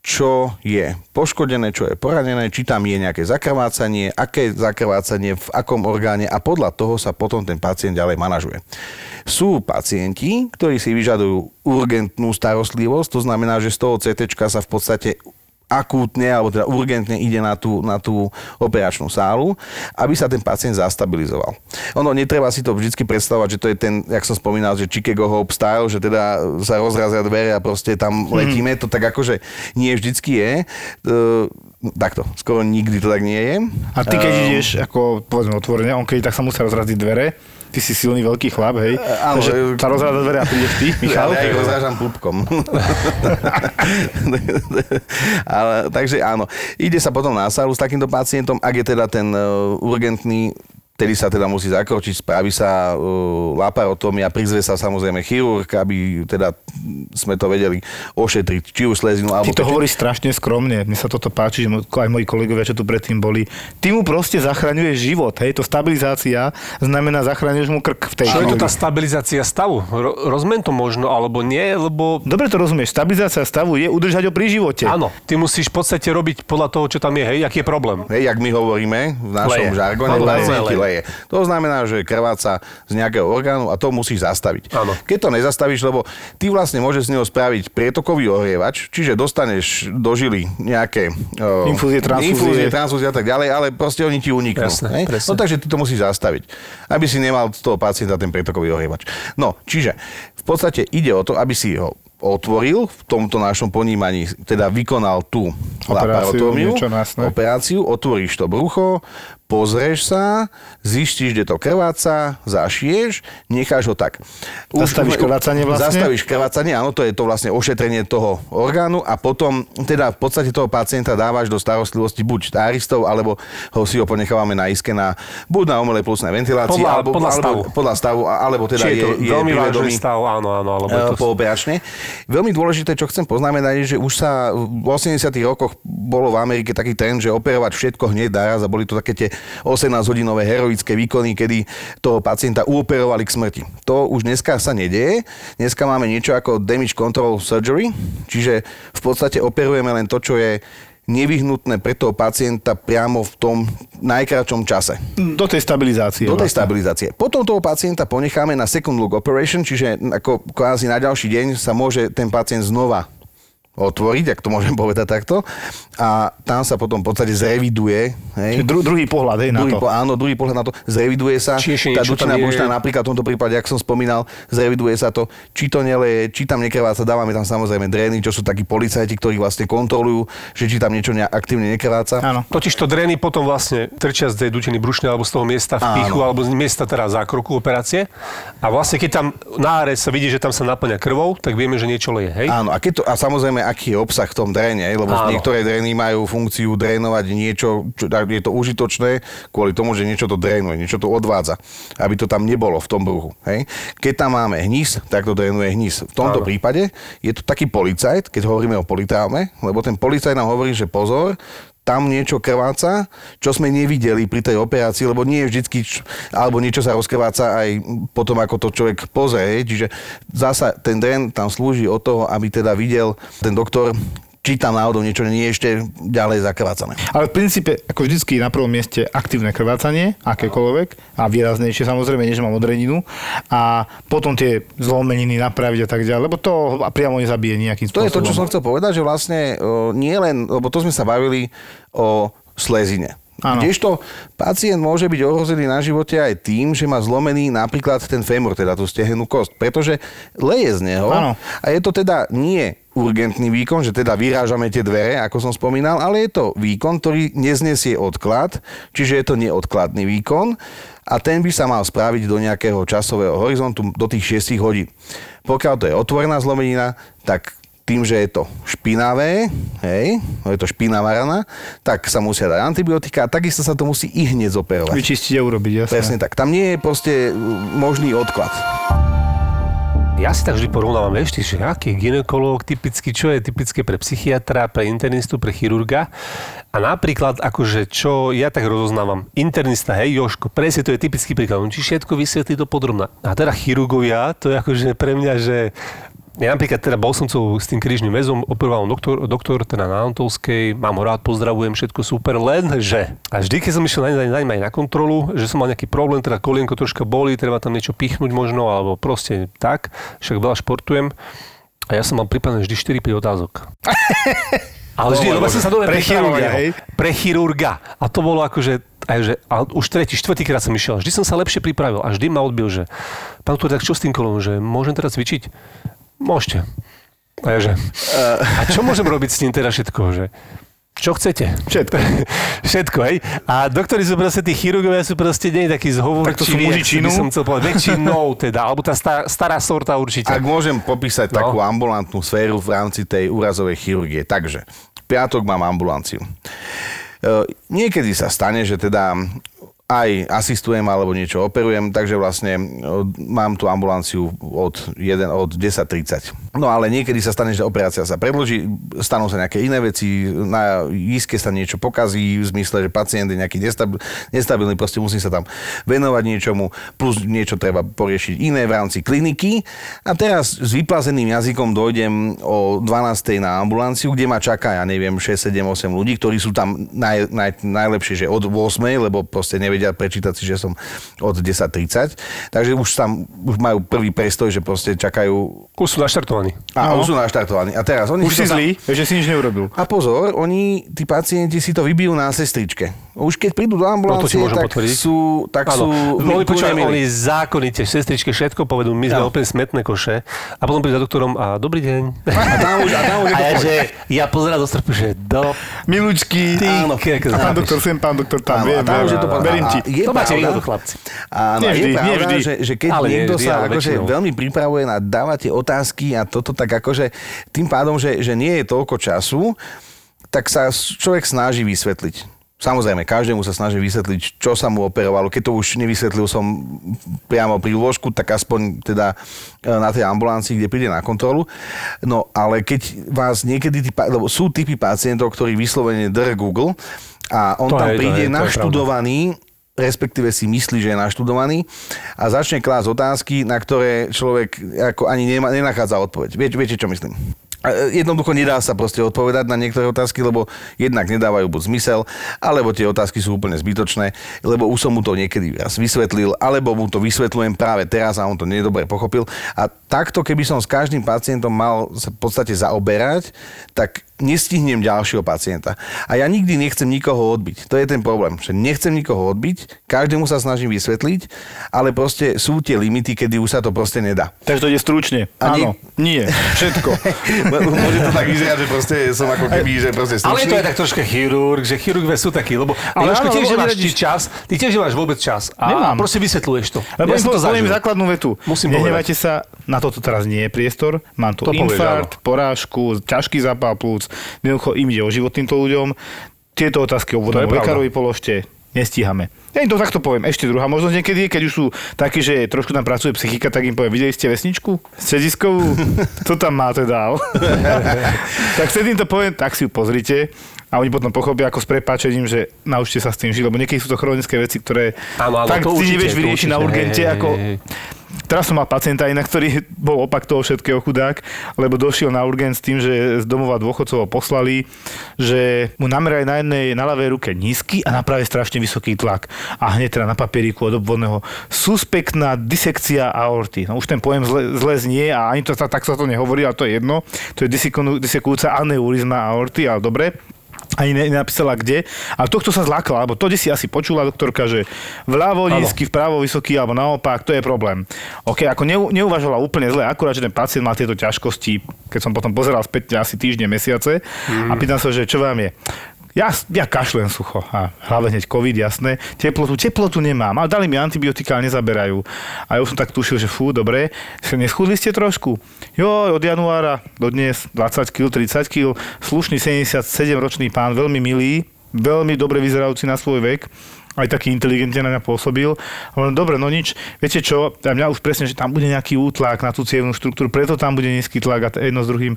čo je poškodené, čo je poranené, či tam je nejaké zakrvácanie, aké zakrvácanie, v akom orgáne a podľa toho sa potom ten pacient ďalej manažuje. Sú pacienti, ktorí si vyžadujú urgentnú starostlivosť, to znamená, že z toho CT sa v podstate akútne alebo teda urgentne ide na tú, na tú operačnú sálu, aby sa ten pacient zastabilizoval. Ono netreba si to vždy predstavovať, že to je ten, jak som spomínal, že Chicago Hope style, že teda sa rozrazia dvere a proste tam letíme, to tak akože nie vždycky je. E, takto, skoro nikdy to tak nie je. A ty keď Ehm, ideš, ako povedzme otvorene, on keď tak sa musia rozraziť dvere, ty si silný veľký chlap, hej, áno, takže e- sa rozráda dvere a prídeš ty, (laughs) Michal. Ja ich rozrážam pupkom. (laughs) Ale, takže áno, ide sa potom na sálu s takýmto pacientom, ak je teda ten uh, urgentný Vtedy sa teda musí zakročiť, spraví sa uh, laparotómia, prizve sa samozrejme chirurg, aby teda sme to vedeli ošetriť, či už slezinu alebo... Ty to hovoríš strašne skromne. Mne sa toto páči, že aj moji kolegovia, čo tu predtým boli. Ty mu proste zachraňuješ život, hej. To stabilizácia znamená zachraňuješ mu krk v tej Čo je to tá stabilizácia stavu? Ro- rozumiem to možno, alebo nie, lebo... Dobre to rozumieš. Stabilizácia stavu je udržať ho pri živote. Áno, ty musíš v podstate robiť podľa toho, čo tam je, hej, aký je problém. Hej, jak my hovoríme v našom Leje. žargone, leje. Leje. To znamená, že krváca z nejakého orgánu a to musíš zastaviť. Áno. Keď to nezastavíš, lebo ty vlastne môžeš z neho spraviť prietokový ohrievač, čiže dostaneš do žily nejaké o, Infúzie, transfúzie. infúzie, transfúzie a tak ďalej, ale proste oni ti uniknú. Jasné. No takže ty to musíš zastaviť, aby si nemal z toho pacienta ten prietokový ohrievač. No, čiže v podstate ide o to, aby si ho otvoril v tomto našom ponímaní, teda vykonal tú Operáciu, jasné. operáciu, otvoríš to brucho, pozrieš sa, zistíš, kde to krváca, zašieš, necháš ho tak. Zastavíš krvácanie vlastne? Zastavíš krvácanie, áno, to je to vlastne ošetrenie toho orgánu a potom teda v podstate toho pacienta dávaš do starostlivosti buď staristov, alebo ho si ho ponechávame na iske na, buď na umelej plusnej ventilácii, Podľa- alebo, podľa alebo, stavu. podľa stavu, alebo teda Či je to je, veľmi vážny stav, áno, áno, alebo je to... pooperačne. Veľmi dôležité, čo chcem poznamenať, je, že už sa v 80 rokoch bolo v Amerike taký trend, že operovať všetko hneď naraz a boli to také tie 18-hodinové heroické výkony, kedy toho pacienta uoperovali k smrti. To už dneska sa nedieje. Dneska máme niečo ako damage control surgery, čiže v podstate operujeme len to, čo je nevyhnutné pre toho pacienta priamo v tom najkračom čase. Do tej stabilizácie. Do tej vlastne. stabilizácie. Potom toho pacienta ponecháme na second look operation, čiže ako kvázi na ďalší deň sa môže ten pacient znova otvoriť, ak to môžem povedať takto. A tam sa potom v podstate zreviduje. Hej? Čiže dru, druhý pohľad, hej, na Druhý, to. po, áno, druhý pohľad na to, zreviduje sa. Či tá dučná bušná napríklad v tomto prípade, ak som spomínal, zreviduje sa to, či to neleje, či tam nekrváca, dávame tam samozrejme drény, čo sú takí policajti, ktorí vlastne kontrolujú, že či tam niečo ne, aktívne nekrváca. Áno. Totiž to drény potom vlastne trčia z tej dutiny brušnej alebo z toho miesta v Áno. pichu alebo z miesta teda zákroku operácie. A vlastne keď tam náre sa vidí, že tam sa naplňa krvou, tak vieme, že niečo leje, hej? Áno, a, keď to, a samozrejme vieme, aký je obsah v tom dréne, lebo Áno. niektoré drény majú funkciu drénovať niečo, čo je to užitočné kvôli tomu, že niečo to drénuje, niečo to odvádza, aby to tam nebolo v tom bruchu. Hej? Keď tam máme hnis, tak to drénuje hnis. V tomto Áno. prípade je to taký policajt, keď hovoríme o politraume, lebo ten policajt nám hovorí, že pozor, tam niečo krváca, čo sme nevideli pri tej operácii, lebo nie je vždycky, alebo niečo sa rozkrváca aj potom, ako to človek pozrie. Čiže zasa ten drén tam slúži od toho, aby teda videl ten doktor, či tam náhodou niečo nie je ešte ďalej zakrvácané. Ale v princípe, ako vždycky na prvom mieste aktívne krvácanie, akékoľvek, a výraznejšie samozrejme, než mám odreninu. A potom tie zlomeniny napraviť a tak ďalej, lebo to priamo nezabije nejakým To spôsobom. je to, čo som chcel povedať, že vlastne o, nie len, lebo to sme sa bavili o slezine. Áno. Kdežto pacient môže byť ohrozený na živote aj tým, že má zlomený napríklad ten fémur, teda tú stehenú kosť, pretože leje z neho Áno. a je to teda nie urgentný výkon, že teda vyrážame tie dvere, ako som spomínal, ale je to výkon, ktorý neznesie odklad, čiže je to neodkladný výkon a ten by sa mal spraviť do nejakého časového horizontu do tých 6 hodín. Pokiaľ to je otvorená zlomenina, tak tým, že je to špinavé, hej, je to špinavá rana, tak sa musia dať antibiotika a takisto sa to musí i hneď zoperovať. Vyčistiť a urobiť, jasné. Presne tak. Tam nie je proste mm, možný odklad. Ja si tak vždy porovnávam, vieš, ty, že aký je ginekolog typicky, čo je typické pre psychiatra, pre internistu, pre chirurga. A napríklad, akože čo ja tak rozoznávam, internista, hej, Joško, presne to je typický príklad, on ti všetko vysvetlí to podrobná. A teda chirurgovia, to je akože pre mňa, že ja napríklad teda bol som s tým krížnym väzom, operoval doktor, doktor teda na Antolskej, mám ho rád, pozdravujem, všetko super, lenže a vždy, keď som išiel na, na, na, na kontrolu, že som mal nejaký problém, teda kolienko troška boli, treba tam niečo pichnúť možno, alebo proste tak, však veľa športujem a ja som mal pripravené vždy 4-5 otázok. (laughs) Ale vždy, lebo som sa dobre Pre chirurga, hej? Pre chirurga. A to bolo akože, aj že, a už tretí, štvrtý krát som išiel. Vždy som sa lepšie pripravil a vždy ma odbil, že pán doktor, tak čo s tým kolom, že môžem teraz cvičiť? Môžete. A ja, že, a čo môžem robiť s tým teda všetko, že čo chcete? Všetko. (laughs) Všetko, hej? A doktori sú proste, tí chirurgovia sú proste nie takí zhovorčiví. Tak to sú jak mužičinu? by som chcel povedať. Väčšinou teda, alebo tá stará, stará sorta určite. Ak môžem popísať No. takú ambulantnú sféru v rámci tej úrazovej chirurgie. Takže, piatok mám ambulanciu. E, Niekedy sa stane, že teda aj asistujem alebo niečo operujem, takže vlastne e, mám tú ambulanciu od, 1, od 10.30. No ale niekedy sa stane, že operácia sa predloží, stanú sa nejaké iné veci, na iske sa niečo pokazí, v zmysle, že pacient je nejaký nestabil, nestabilný, proste musí sa tam venovať niečomu, plus niečo treba poriešiť iné v rámci kliniky. A teraz s vyplazeným jazykom dojdem o 12. na ambulanciu, kde ma čaká, ja neviem, 6, 7, 8 ľudí, ktorí sú tam naj, naj, najlepšie, že od 8, lebo proste nevedia prečítať si, že som od 10.30. Takže už tam už majú prvý prestoj, že proste čakajú Už sú naštartovaní. a No. už sú naštartovaní. A teraz oni Už si tam- zlý, že si nič neurobil. a pozor, oni, tí pacienti si to vybijú na sestričke. Už keď prídu do No, ambulancie, môžem tak potvrdiť. sú, tak sú no, oni, počúvaj, milí. oni zákonite, sestričke všetko povedú, my sme Áno. úplne smetné koše. A potom príde za doktorom a dobrý deň. A tam už, a tam už je A ja, že, ja pozerám do strpu, že do... Milučky. Ty, Áno. kek, A pán doktor sem, pán doktor tam. Áno, Viem, a tam už je to Verím ti. Je To máte výhodu, chlapci. Áno, Nie je nie pravda, vždy. Že, že keď Ale nie niekto vždy, sa akože veľmi pripravuje na dávate otázky a toto tak akože tým pádom, že, že nie je toľko času, tak sa človek snaží vysvetliť. Samozrejme, každému sa snaží vysvetliť, čo sa mu operovalo. Keď to už nevysvetlil som priamo pri lôžku, tak aspoň teda e, na tej ambulancii, kde príde na kontrolu. No ale keď vás niekedy, tí, lebo sú typy pacientov, ktorí vyslovene dr Google a on To tam je- to príde je- to je naštudovaný, respektíve si myslí, že je naštudovaný a začne klásť otázky, na ktoré človek ako ani nema, nenachádza odpoveď. Viete, viete, čo myslím? E, Jednoducho nedá sa proste odpovedať na niektoré otázky, lebo jednak nedávajú buď zmysel, alebo tie otázky sú úplne zbytočné, lebo už som mu to niekedy raz vysvetlil, alebo mu to vysvetľujem práve teraz a on to nedobre pochopil. A takto, keby som s každým pacientom mal sa v podstate zaoberať, tak nestihnem ďalšieho pacienta. A ja nikdy nechcem nikoho odbiť. To je ten problém, že nechcem nikoho odbiť, každému sa snažím vysvetliť, ale proste sú tie limity, kedy už sa to proste nedá. Takže to ide stručne. A Áno, nie, všetko. (laughs) Môže to tak vyzerať, že proste som ako keby, že proste Ale to stručný. je tak troška chirurg, že chirurgové sú takí, lebo Ale Jožko, tiež neradíš- ty čas, ty tiež nemáš vôbec čas a Nemám. proste vysvetľuješ to. Lebo ja som poviem zažil. základnú vetu. Musím Nehnevajte sa, na toto teraz nie je priestor. Mám tu To povieš, infarkt, porážku, ťažký zápal plúc. Jednoducho im ide o život týmto ľuďom. Tieto otázky obvodnému lekárovi položte. Nestíhame. Ja im to takto poviem. Ešte druhá možnosť niekedy je, keď už sú takí, že trošku tam pracuje psychika, tak im poviem, videli ste vesničku? Strediskovú? (laughs) To tam máte dál. (laughs) tak vtedy im to poviem, tak si ju pozrite. A oni potom pochopia ako s prepáčením, že naučte sa s tým žiť, lebo niekedy sú to chronické veci, ktoré Áno, áno, tak to ty určite, nevieš vyriešiť na urgente, Hej, hej, ako hej. Teraz som mal pacienta inak, ktorý (laughs) bol opak toho všetkého chudák, lebo došiel na urgent s tým, že z domova dôchodcov ho poslali, že mu namerali na jednej, na ľavej ruke nízky a na pravej strašne vysoký tlak. A hneď teda na papieriku od obvodného suspektná disekcia aorty. No už ten pojem zle, zle znie a ani to tak sa to nehovorí, ale to je jedno. To je disekujúca aneurizma aorty, ale dobre ani ne- nenapísala kde. Ale tohto sa zlákala, lebo to, kde si asi počula doktorka, že vľavo nízky, vpravo vysoký, alebo naopak, to je problém. OK, ako neu, neuvažovala úplne zle, akurát, že ten pacient mal tieto ťažkosti, keď som potom pozeral späť asi týždne, mesiace a pýtam sa, že čo vám je. Ja, ja kašlem sucho a hlavne hneď COVID, jasné. Teplotu, teplotu nemám, ale dali mi antibiotika, ale nezaberajú. A ja už som tak tušil, že fú, dobre, neschudli ste trošku. Jo, od januára do dnes 20 kg, 30 kg, slušný 77-ročný pán, veľmi milý, veľmi dobre vyzerajúci na svoj vek aj taký inteligentne na mňa pôsobil. Hovorím, dobre, no nič, viete čo, a mňa už presne, že tam bude nejaký útlak na tú cievnú štruktúru, preto tam bude nízky tlak a jedno s druhým.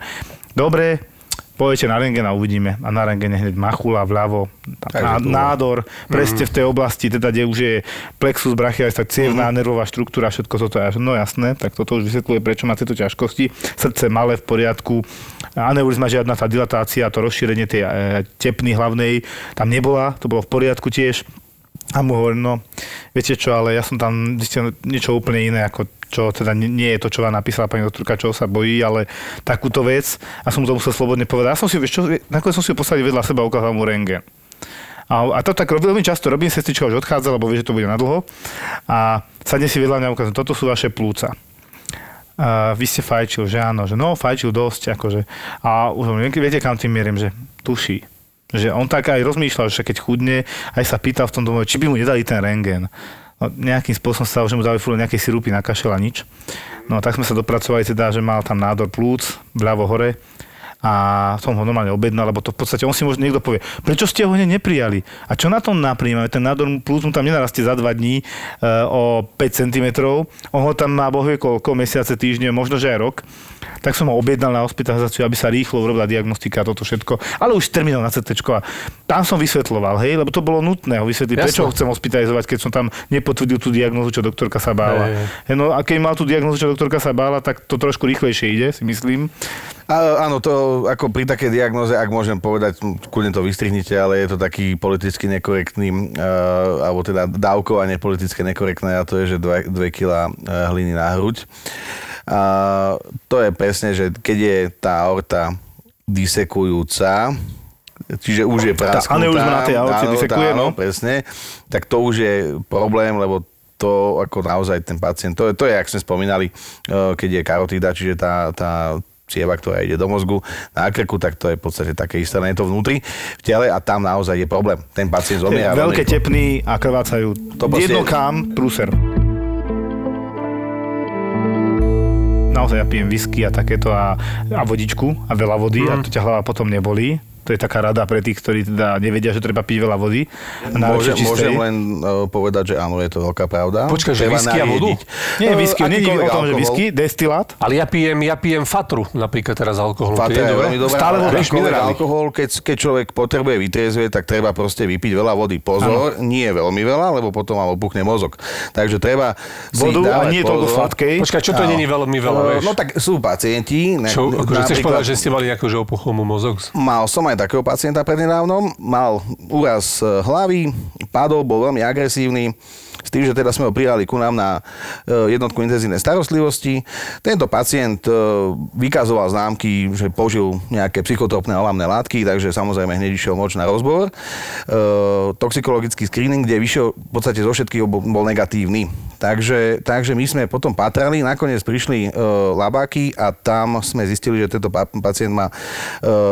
Dobre, Pojete na rengen a uvidíme. A na rengene hneď machula vľavo, tu- nádor, presne v tej oblasti, teda kde už je plexus brachialis, cievná nervová štruktúra, všetko toto je. No jasné, tak toto už vysvetľuje, prečo má tieto ťažkosti. Srdce malé v poriadku, aneurizma žiadna tá dilatácia, to rozšírenie tej e, tepny hlavnej tam nebola, to bolo v poriadku tiež. A mu hovorím, no, viete čo, ale ja som tam zistil niečo úplne iné, ako čo teda nie, je to, čo vám napísala pani doktorka, čo sa bojí, ale takúto vec. A som mu to musel slobodne povedať. Ja som si, vieš čo, nakoniec som si ho posadil vedľa seba a ukázal mu rengen. A, a to tak veľmi často, robím sestrička už odchádza, lebo vie, že to bude nadlho. A sadne si vedľa mňa a toto sú vaše plúca. A vy ste fajčil, že áno, že no, fajčil dosť, akože. A už viete, kam tým mierim, že tuší. Že on tak aj rozmýšľal, že keď chudne, aj sa pýtal v tom domove, či by mu nedali ten rengen. No, nejakým spôsobom sa že mu dali furt nejaké sirupy na kašel a nič. No tak sme sa dopracovali teda, že mal tam nádor plúc, vľavo hore a som ho normálne objednal, lebo to v podstate on si možno niekto povie, prečo ste ho neprijali? A čo na tom napríjmame? Ten nádor plúc mu tam nenarastie za dva dní e, o 5 cm, on ho tam má bohvie koľko, mesiace, týždne, možno že aj rok. Tak som ho objednal na hospitalizáciu, aby sa rýchlo urobila diagnostika a toto všetko. Ale už terminál na CT. A tam som vysvetloval, hej, lebo to bolo nutné ho vysvetliť, Jasné. prečo ho chcem hospitalizovať, keď som tam nepotvrdil tú diagnózu, čo doktorka sa bála. Hej, hej. No a keď mal tú diagnózu, čo doktorka sa bála, tak to trošku rýchlejšie ide, si myslím. A, áno, to ako pri takej diagnoze, ak môžem povedať, kľudne to vystrihnite, ale je to taký politicky nekorektný, uh, alebo teda dávkovanie politicky nekorektné a to je, že 2 kg hliny na hruď. A to je presne, že keď je tá aorta disekujúca, čiže už je prasknutá. aneurizma na tej aorte disekuje, áno, no. presne, tak to už je problém, lebo to ako naozaj ten pacient, to je, to je jak sme spomínali, eh, keď je karotída, čiže tá, tá cieva, ktorá ide do mozgu na krku, tak to je v podstate také isté, je to vnútri v tele a tam naozaj je problém. Ten pacient zomiera. Veľké tepny a krvácajú. To proste- Jedno kam, prúser. Naozaj ja pijem whisky a takéto a, a vodičku a veľa vody a to ťa hlava potom nebolí. To je taká rada pre tých, ktorí teda nevedia, že treba piť veľa vody. Čistej. môžem len uh, povedať, že áno, je to veľká pravda. Počkaj, že whisky a vodu? Nie, Eh, whisky, nie je o tom, že alkohol. whisky, destilát. Ale ja pijem, ja pijem fatru napríklad teraz alkohol. Fata je veľmi dobré, Stále ale voda, minerály. alkohol, keď, keď človek potrebuje vytriezvieť, tak treba proste vypiť veľa vody. Pozor, ano. nie veľmi veľa, lebo potom vám opuchne mozog. Takže treba si Vodu a nie toľko sladkej. Počkaj, čo to není veľmi veľa, vieš? No tak sú pacienti. Čo, akože chceš povedať, že ste mali akože opuchol mu mozog? Mal som aj aj takého pacienta prednedávnom, mal úraz e, hlavy, padol, bol veľmi agresívny, s tým, že teda sme ho prijali ku nám na e, jednotku intenzívnej starostlivosti. Tento pacient e, vykazoval známky, že požil nejaké psychotropné olamné látky, takže samozrejme hneď išiel moč na rozbor. E, Toxikologický screening, kde vyšiel v podstate zo všetkých bol, negatívny. Takže, takže my sme potom patrali, nakoniec prišli e, labáky a tam sme zistili, že tento pa- pacient má e,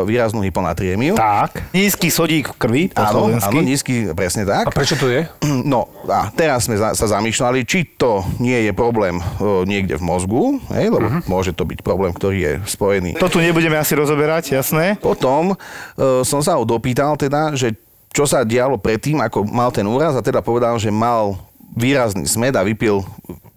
výraznú hyponatriémiu. Tak. Nízky sodík krvi, po Áno, slovensky. áno, nízky, presne tak. A prečo to je? No a teraz sme za, sa zamýšľali, či to nie je problém o, niekde v mozgu, hej, lebo uh-huh. môže to byť problém, ktorý je spojený. To tu nebudeme asi rozoberať, jasné? Potom e, som sa ho dopýtal teda, že čo sa dialo predtým, ako mal ten úraz a teda povedal, že mal výrazný smed a vypil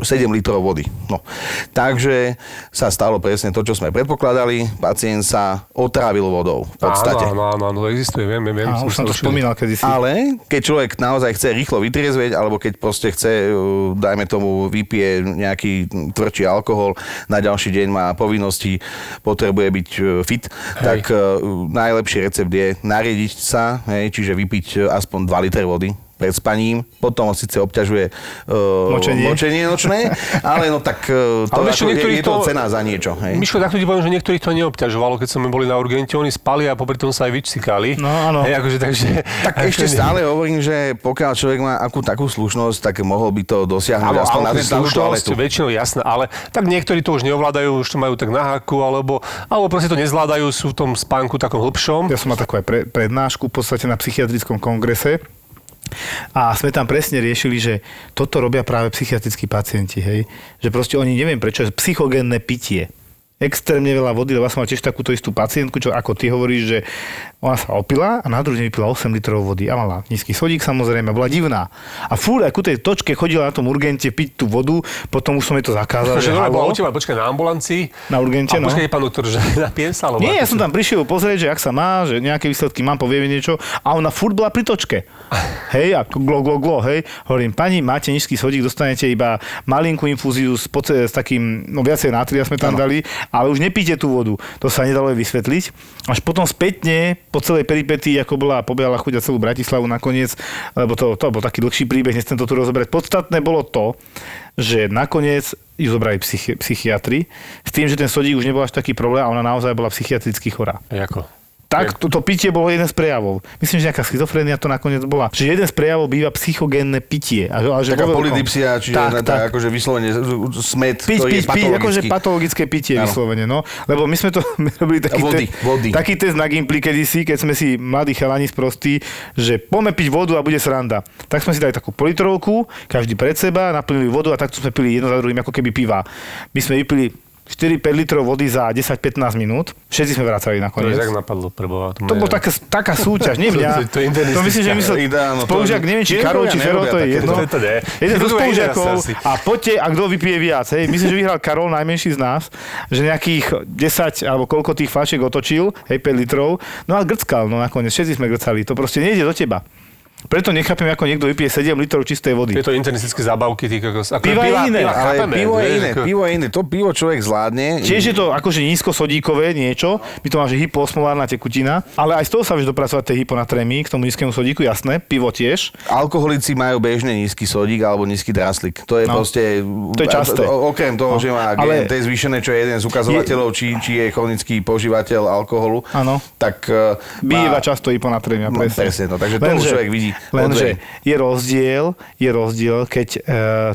7 litrov vody. No. Takže sa stalo presne to, čo sme predpokladali. Pacient sa otrávil vodou v podstate. Áno, áno, áno, existuje, viem, viem. A už som to spomínal kedysi. Ale keď človek naozaj chce rýchlo vytriezveť, alebo keď proste chce, uh, dajme tomu, vypije nejaký tvrdší alkohol, na ďalší deň má povinnosti, potrebuje byť uh, fit, hej. tak uh, najlepší recept je nariediť sa, hej, čiže vypiť aspoň 2 litre vody pred spaním, potom síce obťažuje uh, Močenie. močenie nočné, (laughs) ale no tak uh, to Ale ako, je, niektorých je to to- cena za niečo. Hej. Miško, takto ti poviem, že niektorých to neobťažovalo, keď sme boli na urgente, oni spali a popri tom sa aj vyčsikali. No, áno. Hej, akože, takže, Tak (laughs) ešte stále hovorím, že pokiaľ človek má akú takú slušnosť, tak mohol by to dosiahnuť Áno, aspoň na ale ten slušnosť, väčšinou jasné, ale tak niektorí to už neovládajú, už to majú tak na háku, alebo, alebo proste to nezvládajú, sú v tom spánku takom hlbšom. Ja som mal takú aj pre, prednášku v podstate na psychiatrickom kongrese a sme tam presne riešili, že toto robia práve psychiatrickí pacienti, hej. Že proste oni neviem prečo, je psychogénne pitie. Extrémne veľa vody, lebo ja som mal tiež takúto istú pacientku, čo ako ty hovoríš, že ona sa opila a na druhý deň vypila 8 litrov vody a mala nízky sodík samozrejme, bola divná. A fúr aj ku tej točke chodila na tom urgente piť tú vodu, potom už som jej to zakázal. Že bola u teba, počkaj, na ambulancii. Na urgente, a no. počkaj, pán doktor, že (laughs) alebo Nie, ja som tam prišiel pozrieť, že ak sa má, že nejaké výsledky mám, povieme niečo a ona furt bola pri točke. (laughs) Hej, a glo, glo, glo, hej. Hovorím, pani, máte nízky sodík, dostanete iba malinkú infúziu s, poce, s takým, no viacej natria sme tam dali, ale už nepíte tú vodu. To sa nedalo jej vysvetliť. Až potom spätne, po celej peripetii, ako bola, pobehala chuť a celú Bratislavu nakoniec, lebo to, to bol taký dlhší príbeh, nechcem to tu rozoberať. Podstatné bolo to, že nakoniec ju zobrali psychi- psychiatri s tým, že ten sodík už nebol až taký problém a ona naozaj bola psychiatricky chorá. Ako? Tak, to, to pitie bolo jeden z prejavov. Myslím, že nejaká schizofrénia to nakoniec bola. Že jeden z prejavov býva psychogénne pitie. A, a že Taká polydipsia, čiže tak, tak, tak. tak. akože vyslovene smet, Piť, ktorý piť, je piť, akože patologický. patologické pitie Áno. vyslovene, no. Lebo my sme to (laughs) my robili taký, Vody, test, vody. taký test na Gimply kedysi, keď sme si mladí chalani sprostí, že poďme piť vodu a bude sranda. Tak sme si dali takú politrovku, každý pred seba, naplnili vodu a takto sme pili jedno za druhým ako keby piva. My sme vypili 4-5 litrov vody za 10-15 minút. Všetci sme vracali To nakoniec. tak napadlo pre Boha. To bola taká, taká (laughs) súťaž, nie mňa. To- to to myslím, že myslel Ideálno, to- spolužiak, neviem, či Karol, či Fero, to je jedno. To- to nie. Jeden zo To spolužiakov a poďte, a kto vypije viac, hej. Myslím, že vyhral Karol, najmenší z nás, že nejakých 10 alebo koľko tých fľašiek otočil, hej, 5 litrov, no a grckal, no nakoniec, všetci sme grcali, to proste nejde do teba. Preto nechápem, ako niekto vypije 7 litrov čistej vody. Tieto internistické zábavky, ty kokos. Ako Piva je iné, Ale chápeme, pivo je iné, ako- pivo je iné. To pivo človek zvládne. Tiež je to akože nízkosodíkové niečo, my to máme, že hypoosmolárna tekutina, ale aj z toho sa vieš dopracovať tej hyponatrémii k tomu nízkemu sodíku, jasné, pivo tiež. Alkoholici majú bežne nízky sodík alebo nízky draslik. To je No. proste... To je časté. Okrem toho, No. že má Ale- GNT zvýšené, čo je jeden z ukazovateľov, či, či je chronický požívateľ alkoholu, Áno. tak... eh, Býva má- často hyponatrémia, No, presne. presne, no, takže to človek vidí Lenže je rozdiel, je rozdiel, keď e,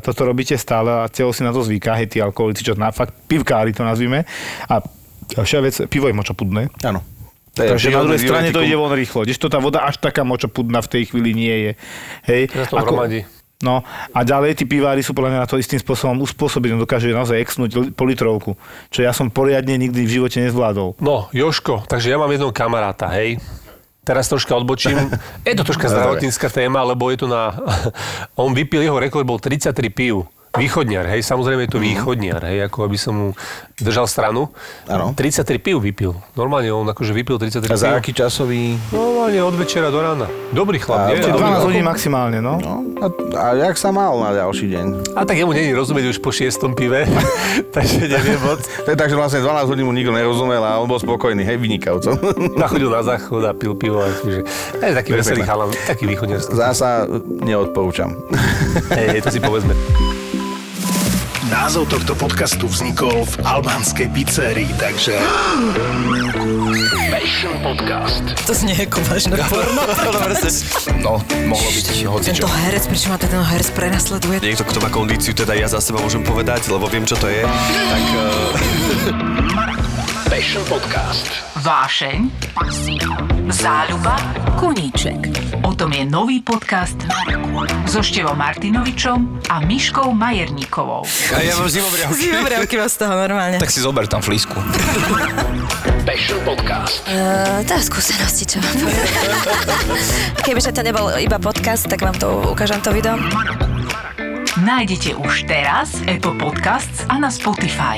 toto robíte stále a telo si na to zvyká, hej, tí alkoholici, čo na, fakt pivkári to nazvime. A ďalšia vec, pivo je močopudné. Áno. To Takže na druhej strane to ide von rýchlo. Kdežto tá voda až taká močopudná v tej chvíli nie je. Hej. To hromadí. No a ďalej tí pivári sú podľa mňa na to istým spôsobom uspôsobení, dokážu naozaj exnúť li- po litrovku, čo ja som poriadne nikdy v živote nezvládol. No, Joško, takže ja mám jedného kamaráta, hej. Teraz troška odbočím. (laughs) Je to troška zdravotnícka téma, lebo je to na... (laughs) On vypil, jeho rekord bol 33 pív. Východniar, hej, samozrejme je to východniar, hej, ako aby som mu držal stranu. Áno. 33 pív vypil. Normálne on akože vypil 33 A za aký časový... Normálne od večera do rána. Dobrý chlap, A nie? ešte Dobrý 12 chlap. hodín maximálne, no. No, a, a jak sa mal na ďalší deň? A tak jemu není rozumieť už po šiestom pive, (laughs) takže neviem moc. To je tak, že vlastne 12 hodín mu nikto nerozumel a on bol spokojný, hej, vynikajúco. (laughs) Nachodil na záchod a pil pivo. Akože, je taký veselý chalan, taký východniar. Zasa neodporúčam. Hej, to si povedzme. (laughs) Názov tohto podcastu vznikol v albánskej pizzerii, takže... Passion Podcast. To znie ako vážne porno. (laughs) No, mohlo byť hocičo. Tento herec, prečo ma ten herec prenasleduje? Niekto, kto má kondíciu, teda ja za seba môžem povedať, lebo viem, čo to je. Tak uh, (laughs) Passion Podcast. Vášeň, záľuba, koníček. O tom je nový podcast so Števom Martinovičom a Miškou Majerníkovou. a ja mám zimobriavky. Zimomriavky vás toho normálne. Tak si zober tam flísku. Passion Podcast. Uh, to je skúsenosti, čo poviem. (laughs) Kebyže to nebol iba podcast, tak vám to ukážem to video. Nájdete už teraz Apple Podcasts a na Spotify.